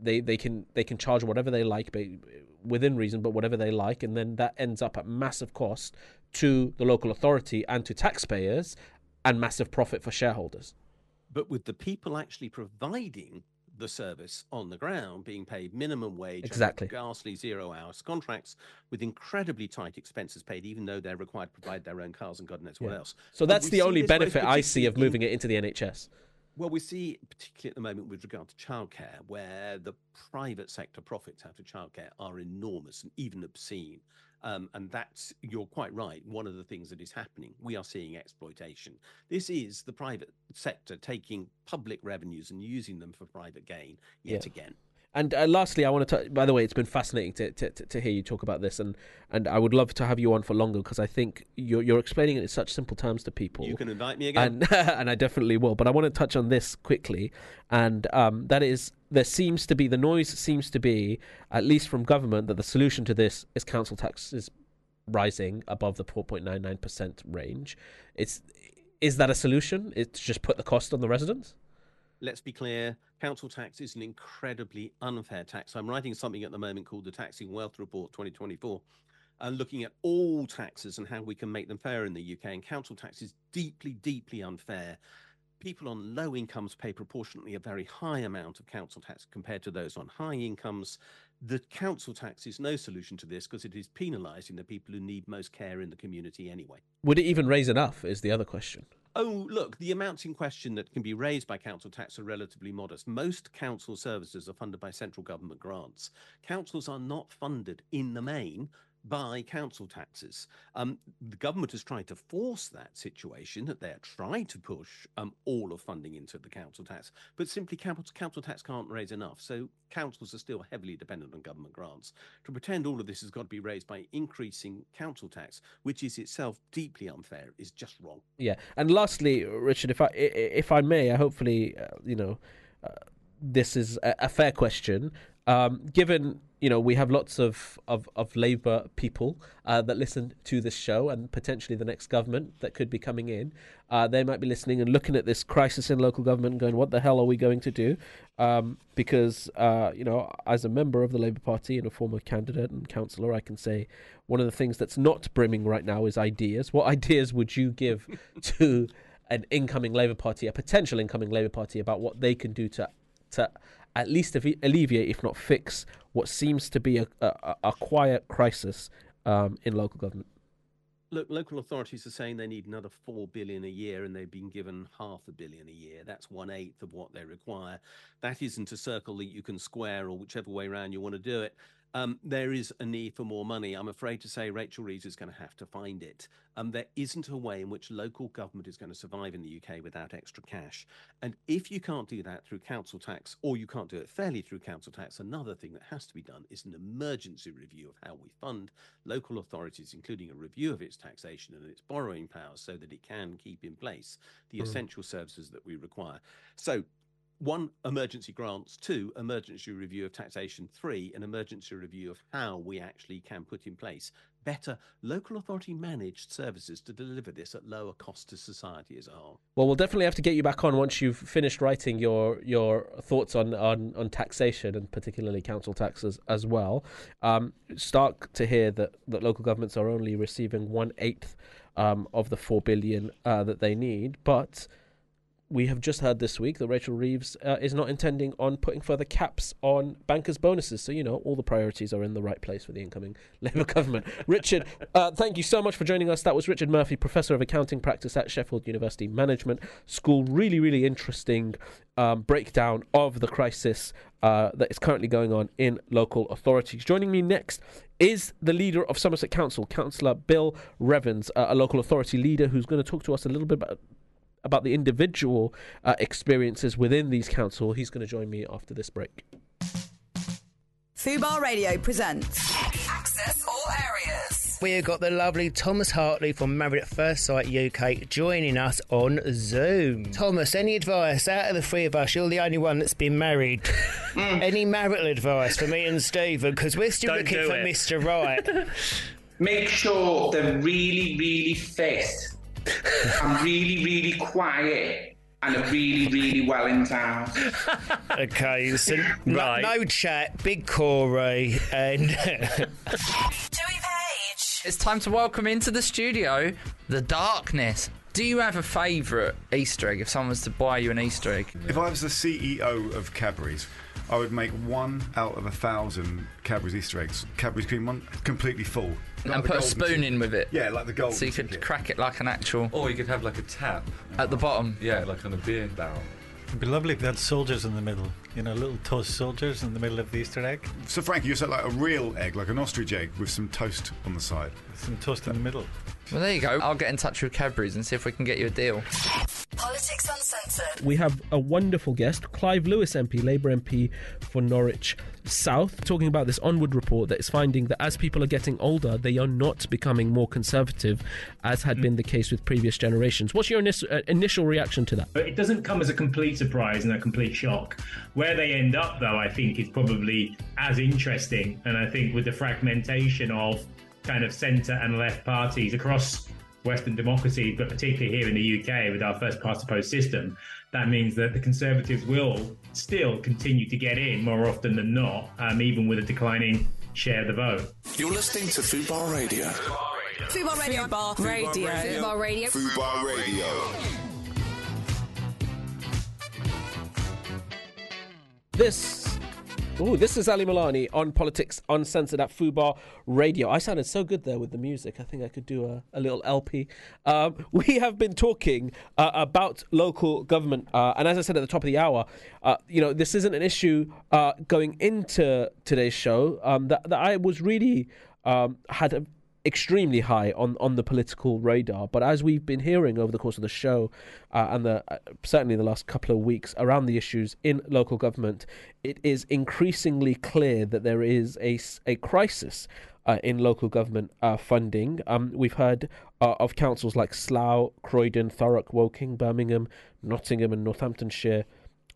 they they can they can charge whatever they like ba- within reason but whatever they like and then that ends up at massive cost to the local authority and to taxpayers and massive profit for shareholders but with the people actually providing the service on the ground being paid minimum wage, Exactly. ghastly zero hours contracts with incredibly tight expenses paid, even though they're required to provide their own cars and God knows what else. so that's the only benefit I see of moving it into the NHS Well, we see, particularly at the moment with regard to childcare, where the private sector profits out of childcare are enormous and even obscene. Um, and that's, you're quite right, one of the things that is happening. We are seeing exploitation. This is the private sector taking public revenues and using them for private gain yet Yeah. again. And uh, lastly, I want to. By the way, it's been fascinating to, to to- hear you talk about this, and and I would love to have you on for longer because I think you're you're explaining it in such simple terms to people. You can invite me again. and and I definitely will. But I want to touch on this quickly, and um, that is there seems to be the noise seems to be at least from government that the solution to this is council taxes rising above the 4.99 percent range. It's is that a solution? It's just put the cost on the residents. let's be clear council tax is an incredibly unfair tax i'm writing something at the moment called the taxing wealth report 2024 and uh, looking at all taxes and how we can make them fair in the uk and council tax is deeply deeply unfair people on low incomes pay proportionately a very high amount of council tax compared to those on high incomes the council tax is no solution to this because it is penalising the people who need most care in the community anyway Would it even raise enough? Is the other question. Oh, look, the amounts in question that can be raised by council tax are relatively modest. Most council services are funded by central government grants. Councils are not funded in the main by council taxes. Um, the government has tried to force that situation that they're trying to push um, all of funding into the council tax, but simply council, council tax can't raise enough. So councils are still heavily dependent on government grants. To pretend all of this has got to be raised by increasing council tax, which is itself deeply unfair, is just wrong. Yeah, and lastly, Richard, if I if I may, I hopefully uh, you know. Uh, this is a, a fair question. Um, given you know we have lots of of, of Labour people uh, that listen to this show, and potentially the next government that could be coming in, uh, they might be listening and looking at this crisis in local government, and going, "What the hell are we going to do?" Um, because uh, you know, as a member of the Labour Party and a former candidate and councillor, I can say one of the things that's not brimming right now is ideas. What ideas would you give to an incoming Labour Party, a potential incoming Labour Party, about what they can do to to at least alleviate, if not fix, what seems to be a, a, a quiet crisis um, in local government? Look, local authorities are saying they need another four billion a year, and they've been given half a billion a year. That's one eighth of what they require. That isn't a circle that you can square, or whichever way around you want to do it um, there is a need for more money. I'm afraid to say Rachel Reeves is going to have to find it. Um, there isn't a way in which local government is going to survive in the UK without extra cash. And if you can't do that through council tax, or you can't do it fairly through council tax, another thing that has to be done is an emergency review of how we fund local authorities, including a review of its taxation and its borrowing powers, so that it can keep in place the mm. essential services that we require. So one, emergency grants, two, emergency review of taxation, three, an emergency review of how we actually can put in place better local authority managed services to deliver this at lower cost to society as a whole. Well, we'll definitely have to get you back on once you've finished writing your your thoughts on on, on taxation and particularly council taxes as well. Um, stark to hear that, that local governments are only receiving one eighth um, of the four billion uh, that they need, but we have just heard this week that Rachel Reeves uh, is not intending on putting further caps on bankers' bonuses. So, you know, all the priorities are in the right place for the incoming Labour government. Richard, uh, thank you so much for joining us. That was Richard Murphy, Professor of Accounting Practice at Sheffield University Management School. Really, really interesting um, breakdown of the crisis uh, that is currently going on in local authorities. Joining me next is the leader of Somerset Council, Councillor Bill Revans, uh, a local authority leader who's going to talk to us a little bit about about the individual uh, experiences within these council. He's going to join me after this break. Fubar Radio presents Access All Areas. We've got the lovely Thomas Hartley from Married at First Sight UK joining us on Zoom. Thomas, any advice out of the three of us? You're the only one that's been married. Mm. any marital advice for me and Stephen? Because we're still Don't looking for it. Mr. Right. Make sure they're really, really fit I'm really, really quiet and are really, really well in town. okay, so right. no chat, big Corey, and. It's time to welcome into the studio the darkness. Do you have a favourite Easter egg if someone was to buy you an Easter egg? If I was the CEO of Cadbury's, I would make one out of a thousand Cadbury's Easter eggs. Cadbury's cream one, completely full. Like and put a spoon in with it. Yeah, like the gold. So you could crack it like an actual. Or you could have like a tap at the bottom. Yeah, like on a beer barrel. It'd be lovely if they had soldiers in the middle. You know, little toast soldiers in the middle of the Easter egg. So, Frankie, you said like a real egg, like an ostrich egg, with some toast on the side. Some toast in the middle. Well, there you go. I'll get in touch with Cadbury's and see if we can get you a deal. Politics Uncensored. We have a wonderful guest, Clive Lewis MP, Labour MP for Norwich South, talking about this Onward report that is finding that as people are getting older, they are not becoming more conservative, as had mm. been the case with previous generations. What's your initial, uh, initial reaction to that? It doesn't come as a complete surprise and a complete shock. Where they end up, though, I think is probably as interesting. And I think with the fragmentation of kind of centre and left parties across Western democracies, but particularly here in the UK with our first past the post system, that means that the Conservatives will still continue to get in more often than not, um, even with a declining share of the vote. You're listening to Fubar Radio. Fubar Radio. Fubar Radio. Fubar Radio. Fubar Radio. This Ooh, this is Ali Milani on Politics Uncensored at Fubar Radio. I sounded so good there with the music. I think I could do a, a little LP. Um, we have been talking uh, about local government, uh, and as I said at the top of the hour, uh, you know, this isn't an issue uh, going into today's show um, that, that I was really um, had a extremely high on, on the political radar. But as we've been hearing over the course of the show uh, and the, uh, certainly the last couple of weeks around the issues in local government, it is increasingly clear that there is a, a crisis uh, in local government uh, funding. Um, we've heard uh, of councils like Slough, Croydon, Thurrock, Woking, Birmingham, Nottingham, and Northamptonshire.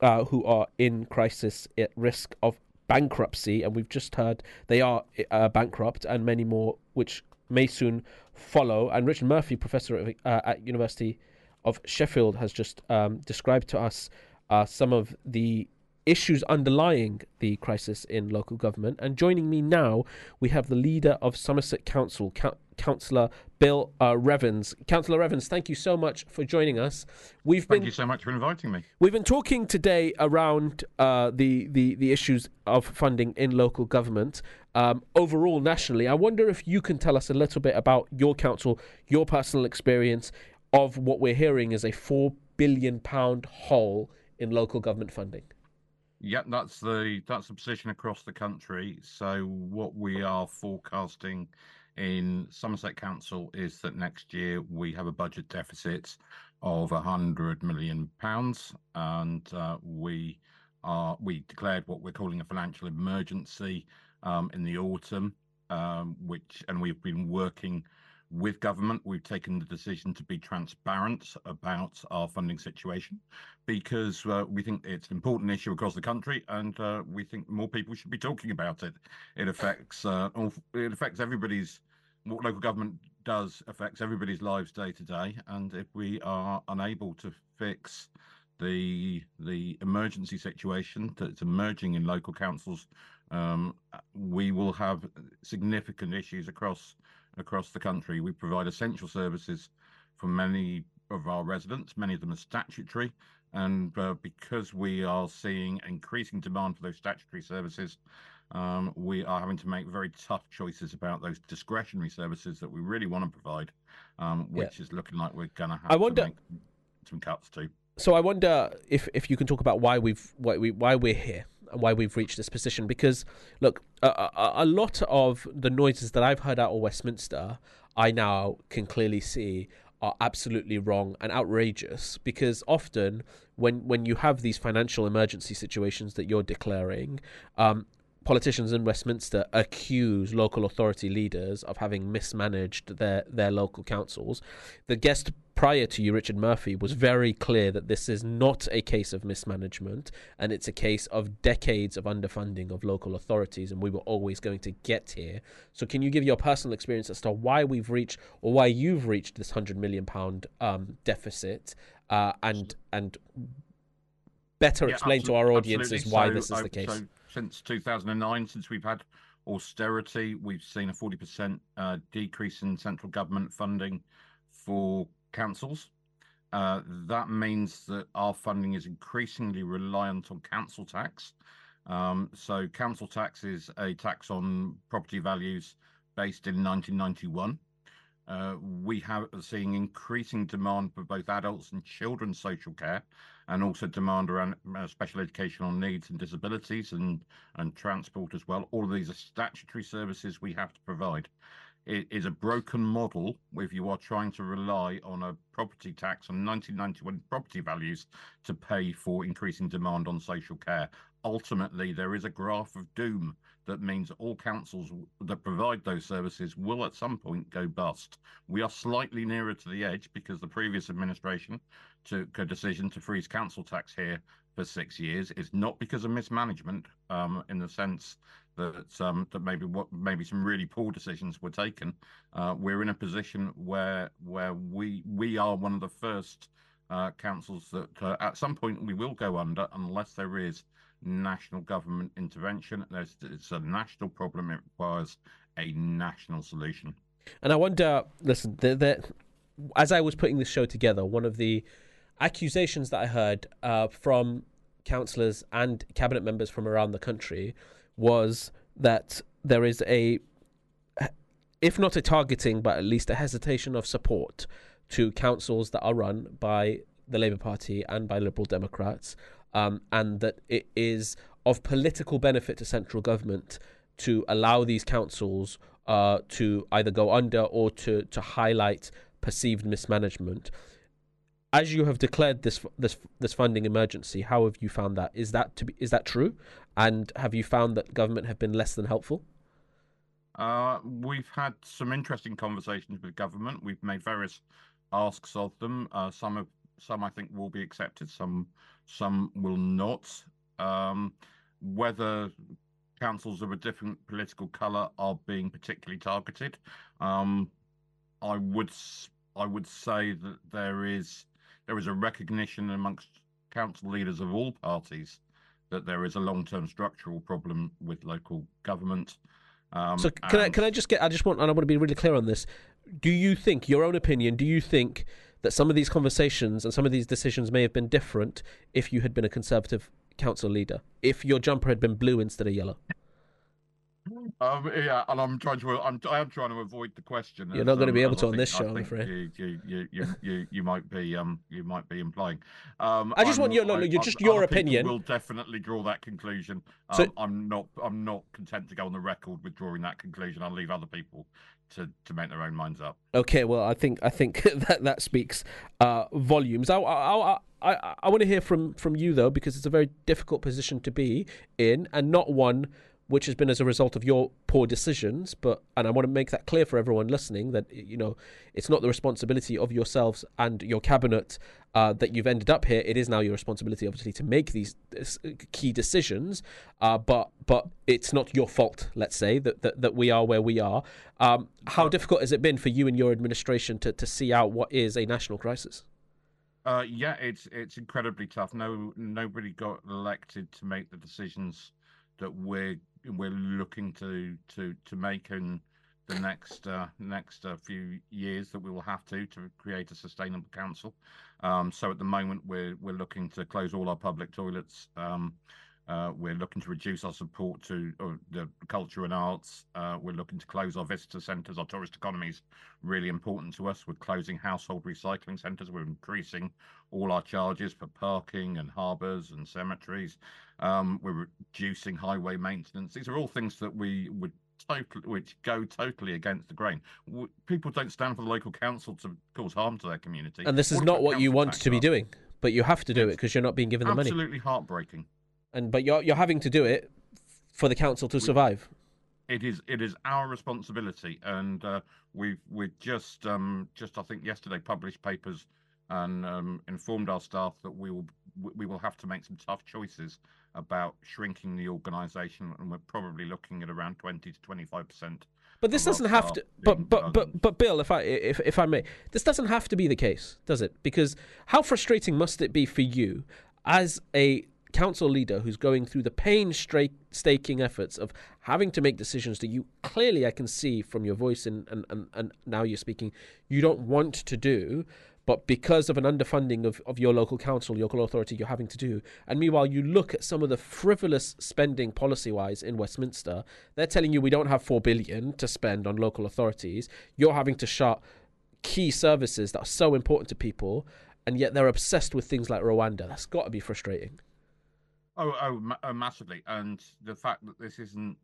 Uh, who are in crisis at risk of bankruptcy, and we've just heard they are uh, bankrupt, and many more, which may soon follow. And Richard Murphy, professor at, uh, at University of Sheffield, has just um, described to us uh, some of the issues underlying the crisis in local government. And joining me now, we have the leader of Somerset Council, Councillor Bill uh, Revans. Councillor Revans, thank you so much for joining us. We've thank been, you so much for inviting me. We've been talking today around uh, the, the the issues of funding in local government. Um, overall, nationally, I wonder if you can tell us a little bit about your council, your personal experience of what we're hearing is a four billion pound hole in local government funding. Yeah, that's the that's the position across the country. So what we are forecasting in Somerset Council is that next year we have a budget deficit of hundred million pounds, and uh, we are we declared what we're calling a financial emergency um, in the autumn, um, which and we've been working with government, we've taken the decision to be transparent about our funding situation because uh, we think it's an important issue across the country, and uh, we think more people should be talking about it. It affects uh, it affects everybody's what local government does affects everybody's lives day to day, and if we are unable to fix the the emergency situation that's emerging in local councils, um, we will have significant issues across across the country. We provide essential services for many of our residents. Many of them are statutory. And uh, because we are seeing increasing demand for those statutory services, um, we are having to make very tough choices about those discretionary services that we really want to provide, um, which yeah. is looking like we're going to have I wonder, to make some cuts to. So I wonder if, if you can talk about why we've why we why we're here why we've reached this position. Because look, a, a, a lot of the noises that I've heard out of Westminster, I now can clearly see are absolutely wrong and outrageous because often when when you have these financial emergency situations that you're declaring um, politicians in Westminster accuse local authority leaders of having mismanaged their, their local councils. The guest prior to you, Richard Murphy, was very clear that this is not a case of mismanagement and it's a case of decades of underfunding of local authorities, and we were always going to get here. So, can you give your personal experience as to why we've reached or why you've reached this hundred million pound um, deficit, uh, and and better yeah, explain to our audiences why so, this is the case? So since 2009, since we've had austerity, we've seen a 40% uh, decrease in central government funding for councils. Uh, that means that our funding is increasingly reliant on council tax. Um, so, council tax is a tax on property values based in 1991. Uh, we have seeing increasing demand for both adults and children's social care, and also demand around uh, special educational needs and disabilities and and transport as well. All of these are statutory services we have to provide. It is a broken model if you are trying to rely on a property tax on 1991 property values to pay for increasing demand on social care. Ultimately, there is a graph of doom that means all councils that provide those services will at some point go bust. We are slightly nearer to the edge because the previous administration took a decision to freeze council tax here for six years. It's not because of mismanagement, um, in the sense that um, that maybe what maybe some really poor decisions were taken. Uh, we're in a position where where we we are one of the first uh, councils that uh, at some point we will go under unless there is national government intervention. There's, it's a national problem. It requires a national solution. And I wonder, listen, the, the, as I was putting this show together, one of the accusations that I heard uh, from councillors and cabinet members from around the country was that there is a, if not a targeting, but at least a hesitation of support to councils that are run by the Labour Party and by Liberal Democrats, um, and that it is of political benefit to central government to allow these councils uh, to either go under or to to highlight perceived mismanagement. As you have declared this this this funding emergency, how have you found that? Is that to be is that true? And have you found that government have been less than helpful? Uh, we've had some interesting conversations with government. We've made various asks of them. Uh, some of some I think will be accepted. Some some will not. Um, whether councils of a different political colour are being particularly targeted. Um, I would I would say that there is there is a recognition amongst council leaders of all parties that there is a long term structural problem with local government. Um, so can I can I just get I just want and I want to be really clear on this. Do you think your own opinion? Do you think that some of these conversations and some of these decisions may have been different if you had been a conservative council leader? If your jumper had been blue instead of yellow? Um, yeah, and I'm trying to I'm I am trying to avoid the question. You're not going to be um, able to on this show, I'm afraid. You you, you, you, might be um you might be implying. Um, I just want your- no, no, I- you're I- just your opinion. Will definitely draw that conclusion. Um, So- I'm not I'm not content to go on the record with drawing that conclusion. I'll leave other people to to make their own minds up. Okay, well, I think I think that that speaks uh, volumes. I I, I, I, I want to hear from from you though, because it's a very difficult position to be in, and not one which has been as a result of your poor decisions. But and I want to make that clear for everyone listening that you know it's not the responsibility of yourselves and your cabinet uh, that you've ended up here. It is now your responsibility, obviously, to make these key decisions. Uh, but but it's not your fault. Let's say that that, that we are where we are. Um, how difficult has it been for you and your administration to, to see out what is a national crisis? Uh, yeah, it's it's incredibly tough. No, nobody got elected to make the decisions that we're we're looking to to to make in the next uh, next uh, few years that we will have to to create a sustainable council. Um, so at the moment we're we're looking to close all our public toilets. Um, uh, we're looking to reduce our support to uh, the culture and arts. Uh, we're looking to close our visitor centres. Our tourist economy is really important to us. We're closing household recycling centres. We're increasing all our charges for parking and harbours and cemeteries. Um, we're reducing highway maintenance. These are all things that we would totally, which go totally against the grain. People don't stand for the local council to cause harm to their community. And this is What not what you want to be doing, but you have to do it because you're not being given the money. Absolutely heartbreaking. And but you're you're having to do it for the council to survive. It is it is our responsibility, and uh, we've we just um, just I think yesterday published papers and um, informed our staff that we will we will have to make some tough choices about shrinking the organisation, and we're probably looking at around twenty to twenty five percent. But this doesn't have to. But but but but Bill, if I if if I may, this doesn't have to be the case, does it? Because how frustrating must it be for you as a council leader who's going through the painstaking efforts of having to make decisions that you clearly I can see from your voice and and, and, and now you're speaking you don't want to do. But because of an underfunding of, of your local council, your local authority, you're having to do. And meanwhile, you look at some of the frivolous spending policy wise in Westminster, they're telling you we don't have 4 billion to spend on local authorities. You're having to shut key services that are so important to people, and yet they're obsessed with things like Rwanda. That's got to be frustrating. Oh, oh, ma- oh, massively. And the fact that this isn't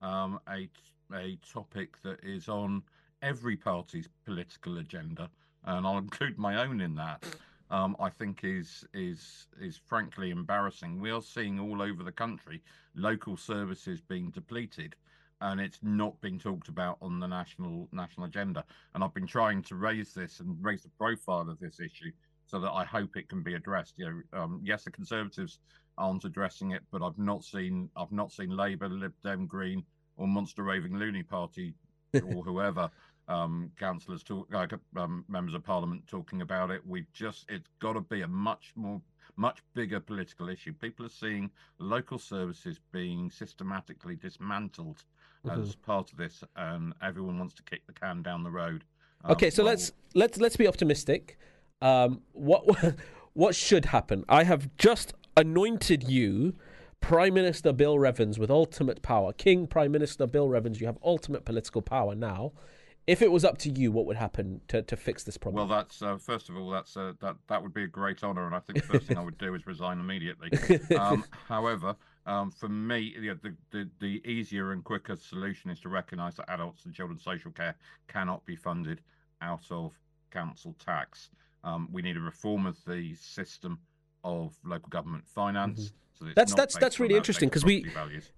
um, a a topic that is on every party's political agenda, and I'll include my own in that. Um, I think is is is frankly embarrassing. We are seeing all over the country local services being depleted, and it's not being talked about on the national national agenda. And I've been trying to raise this and raise the profile of this issue so that I hope it can be addressed. You know, um, yes, the Conservatives aren't addressing it, but I've not seen I've not seen Labour, Lib Dem, Green, or Monster Raving Loony Party or whoever um, councillors talk, like um, members of Parliament talking about it. We've just it's got to be a much more much bigger political issue. People are seeing local services being systematically dismantled as Mhm. part of this, and everyone wants to kick the can down the road. Um, Okay, so well, let's let's let's be optimistic. Um, what what should happen? I have just anointed you Prime Minister Bill Revans with ultimate power. King Prime Minister Bill Revans, you have ultimate political power now. If it was up to you, what would happen to, to fix this problem? Well, that's uh, first of all, that's uh, that that would be a great honour, and I think the first thing I would do is resign immediately. Um, however, um, for me, you know, the, the the easier and quicker solution is to recognise that adults and children's social care cannot be funded out of council tax. Um, we need a reform of the system of local government finance. So that it's that's that's that's really interesting because we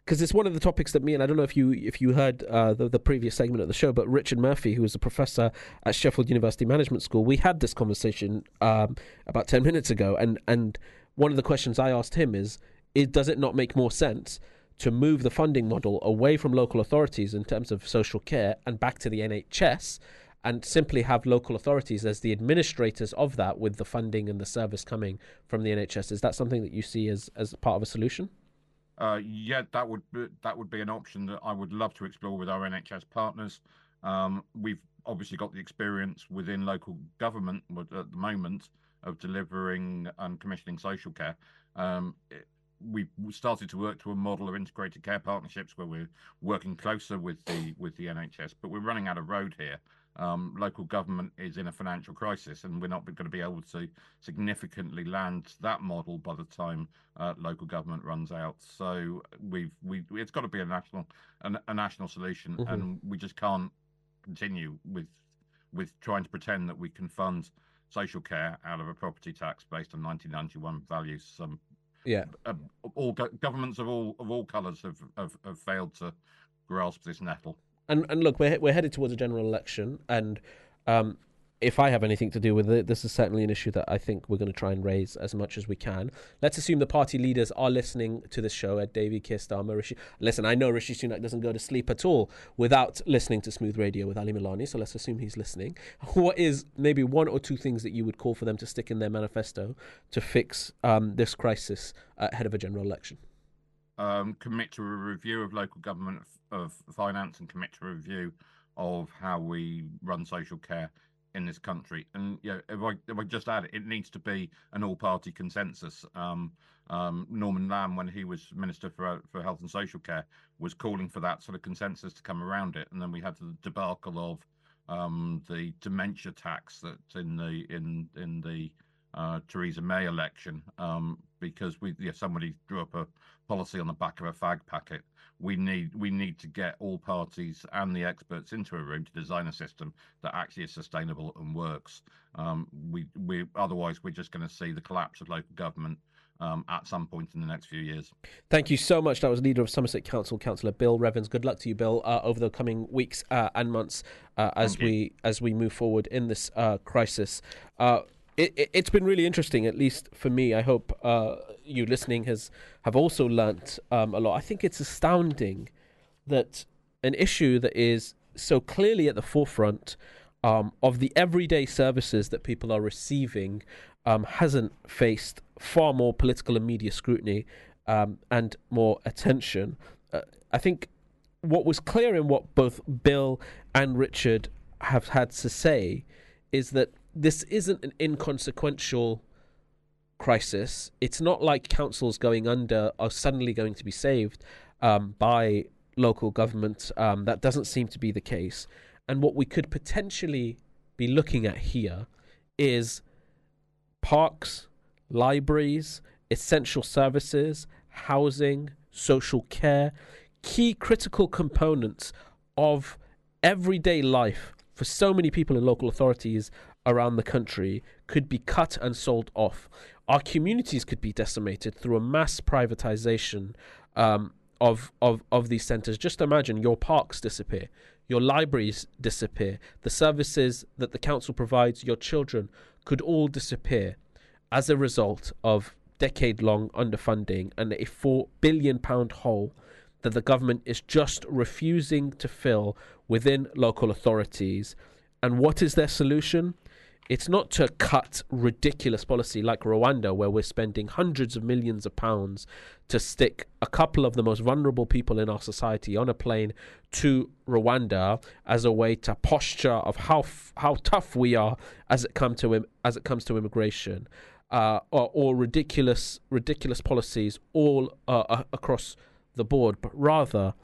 because it's one of the topics that me and I don't know if you if you heard uh, the the previous segment of the show, but Richard Murphy, who is a professor at Sheffield University Management School, we had this conversation um, about ten minutes ago, and and one of the questions I asked him is, is does it not make more sense to move the funding model away from local authorities in terms of social care and back to the NHS and simply have local authorities as the administrators of that with the funding and the service coming from the NHS. Is that something that you see as, as part of a solution? Uh, yeah, that would be, that would be an option that I would love to explore with our NHS partners. Um, we've obviously got the experience within local government at the moment of delivering and commissioning social care. Um, it, we started to work to a model of integrated care partnerships where we're working closer with the with the NHS, but we're running out of road here. Um, local government is in a financial crisis, and we're not going to be able to significantly land that model by the time uh, local government runs out. So we've we it's got to be a national a, a national solution, mm-hmm. and we just can't continue with with trying to pretend that we can fund social care out of a property tax based on 1991 values. Um, yeah, uh, all go- governments of all of all colours have, have have failed to grasp this nettle. And and look, we're we're headed towards a general election, and um, if I have anything to do with it, this is certainly an issue that I think we're going to try and raise as much as we can. Let's assume the party leaders are listening to this show. Ed Davey, Keir Starmer, Rishi. Listen, I know Rishi Sunak doesn't go to sleep at all without listening to Smooth Radio with Ali Milani, so let's assume he's listening. What is maybe one or two things that you would call for them to stick in their manifesto to fix um, this crisis ahead of a general election? Um, commit to a review of local government of finance and commit to a review of how we run social care in this country. And you know, if I if I just add, it it needs to be an all-party consensus. Um, um, Norman Lamb, when he was Minister for for Health and Social Care, was calling for that sort of consensus to come around it. And then we had the debacle of um, the dementia tax that's in the in in the uh, Theresa May election um, because we yeah, somebody drew up a policy on the back of a fag packet. We need we need to get all parties and the experts into a room to design a system that actually is sustainable and works. Um, we we otherwise we're just going to see the collapse of local government um, at some point in the next few years. Thank you so much. That was leader of Somerset Council, Councillor Bill Revans. Good luck to you, Bill, uh, over the coming weeks uh, and months uh, as we as we move forward in this uh, crisis. It, has been really interesting, at least for me. I hope uh, you listening has have also learnt um, a lot. I think it's astounding that an issue that is so clearly at the forefront um, of the everyday services that people are receiving um, hasn't faced far more political and media scrutiny um, and more attention. Uh, I think what was clear in what both Bill and Richard have had to say is that this isn't an inconsequential crisis. It's not like councils going under are suddenly going to be saved um, by local government. Um, that doesn't seem to be the case. And what we could potentially be looking at here is parks, libraries, essential services, housing, social care, key critical components of everyday life for so many people in local authorities around the country could be cut and sold off. Our communities could be decimated through a mass privatization um, of, of, of these centres. Just imagine your parks disappear, your libraries disappear, the services that the council provides your children could all disappear as a result of decade long underfunding and a £4 billion hole that the government is just refusing to fill within local authorities. And what is their solution? It's not to cut ridiculous policy like Rwanda, where we're spending hundreds of millions of pounds to stick a couple of the most vulnerable people in our society on a plane to Rwanda as a way to posture of how how tough we are as it come to as it comes to immigration, uh, or, or, ridiculous ridiculous policies all uh, across the board, but rather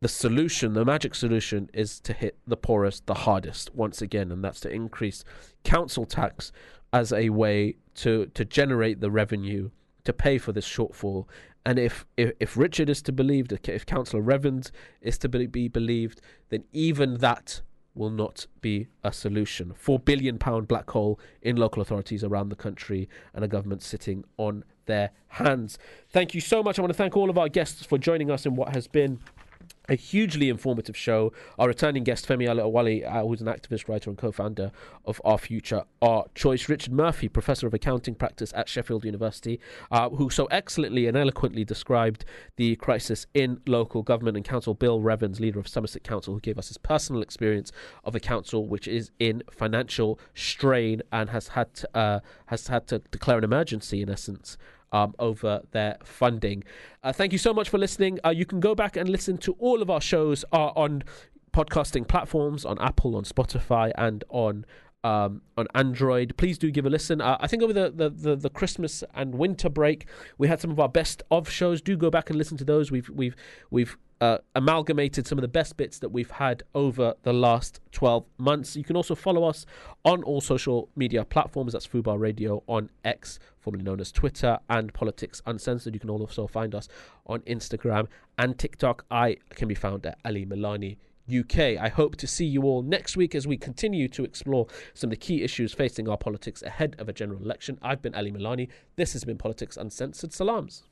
the solution, the magic solution, is to hit the poorest the hardest once again, and that's to increase council tax as a way to to generate the revenue to pay for this shortfall. And if if, if Richard is to believe, if Councillor Revans is to be believed, then even that will not be a solution. Four billion pound black hole in local authorities around the country, and a government sitting on their hands. Thank you so much. I want to thank all of our guests for joining us in what has been a hugely informative show. Our returning guest, Femi Oluwole, uh, who's an activist, writer, and co founder of Our Future, Our Choice. Richard Murphy, professor of accounting practice at Sheffield University, uh, who so excellently and eloquently described the crisis in local government and council. Bill Revans, leader of Somerset Council, who gave us his personal experience of a council which is in financial strain and has had to, uh, has had to declare an emergency, in essence um, over their funding. Uh, thank you so much for listening. Uh, you can go back and listen to all of our shows uh, on podcasting platforms on Apple, on Spotify, and on um, on Android. Please do give a listen. Uh, I think over the, the, the, the, Christmas and winter break, we had some of our best of shows. Do go back and listen to those. We've we've we've uh, amalgamated some of the best bits that we've had over the last 12 months. You can also follow us on all social media platforms. That's Fubar Radio on X, formerly known as Twitter, and Politics Uncensored. You can also find us on Instagram and TikTok. I can be found at Ali Milani. UK. I hope to see you all next week as we continue to explore some of the key issues facing our politics ahead of a general election. I've been Ali Milani. This has been Politics Uncensored. Salams.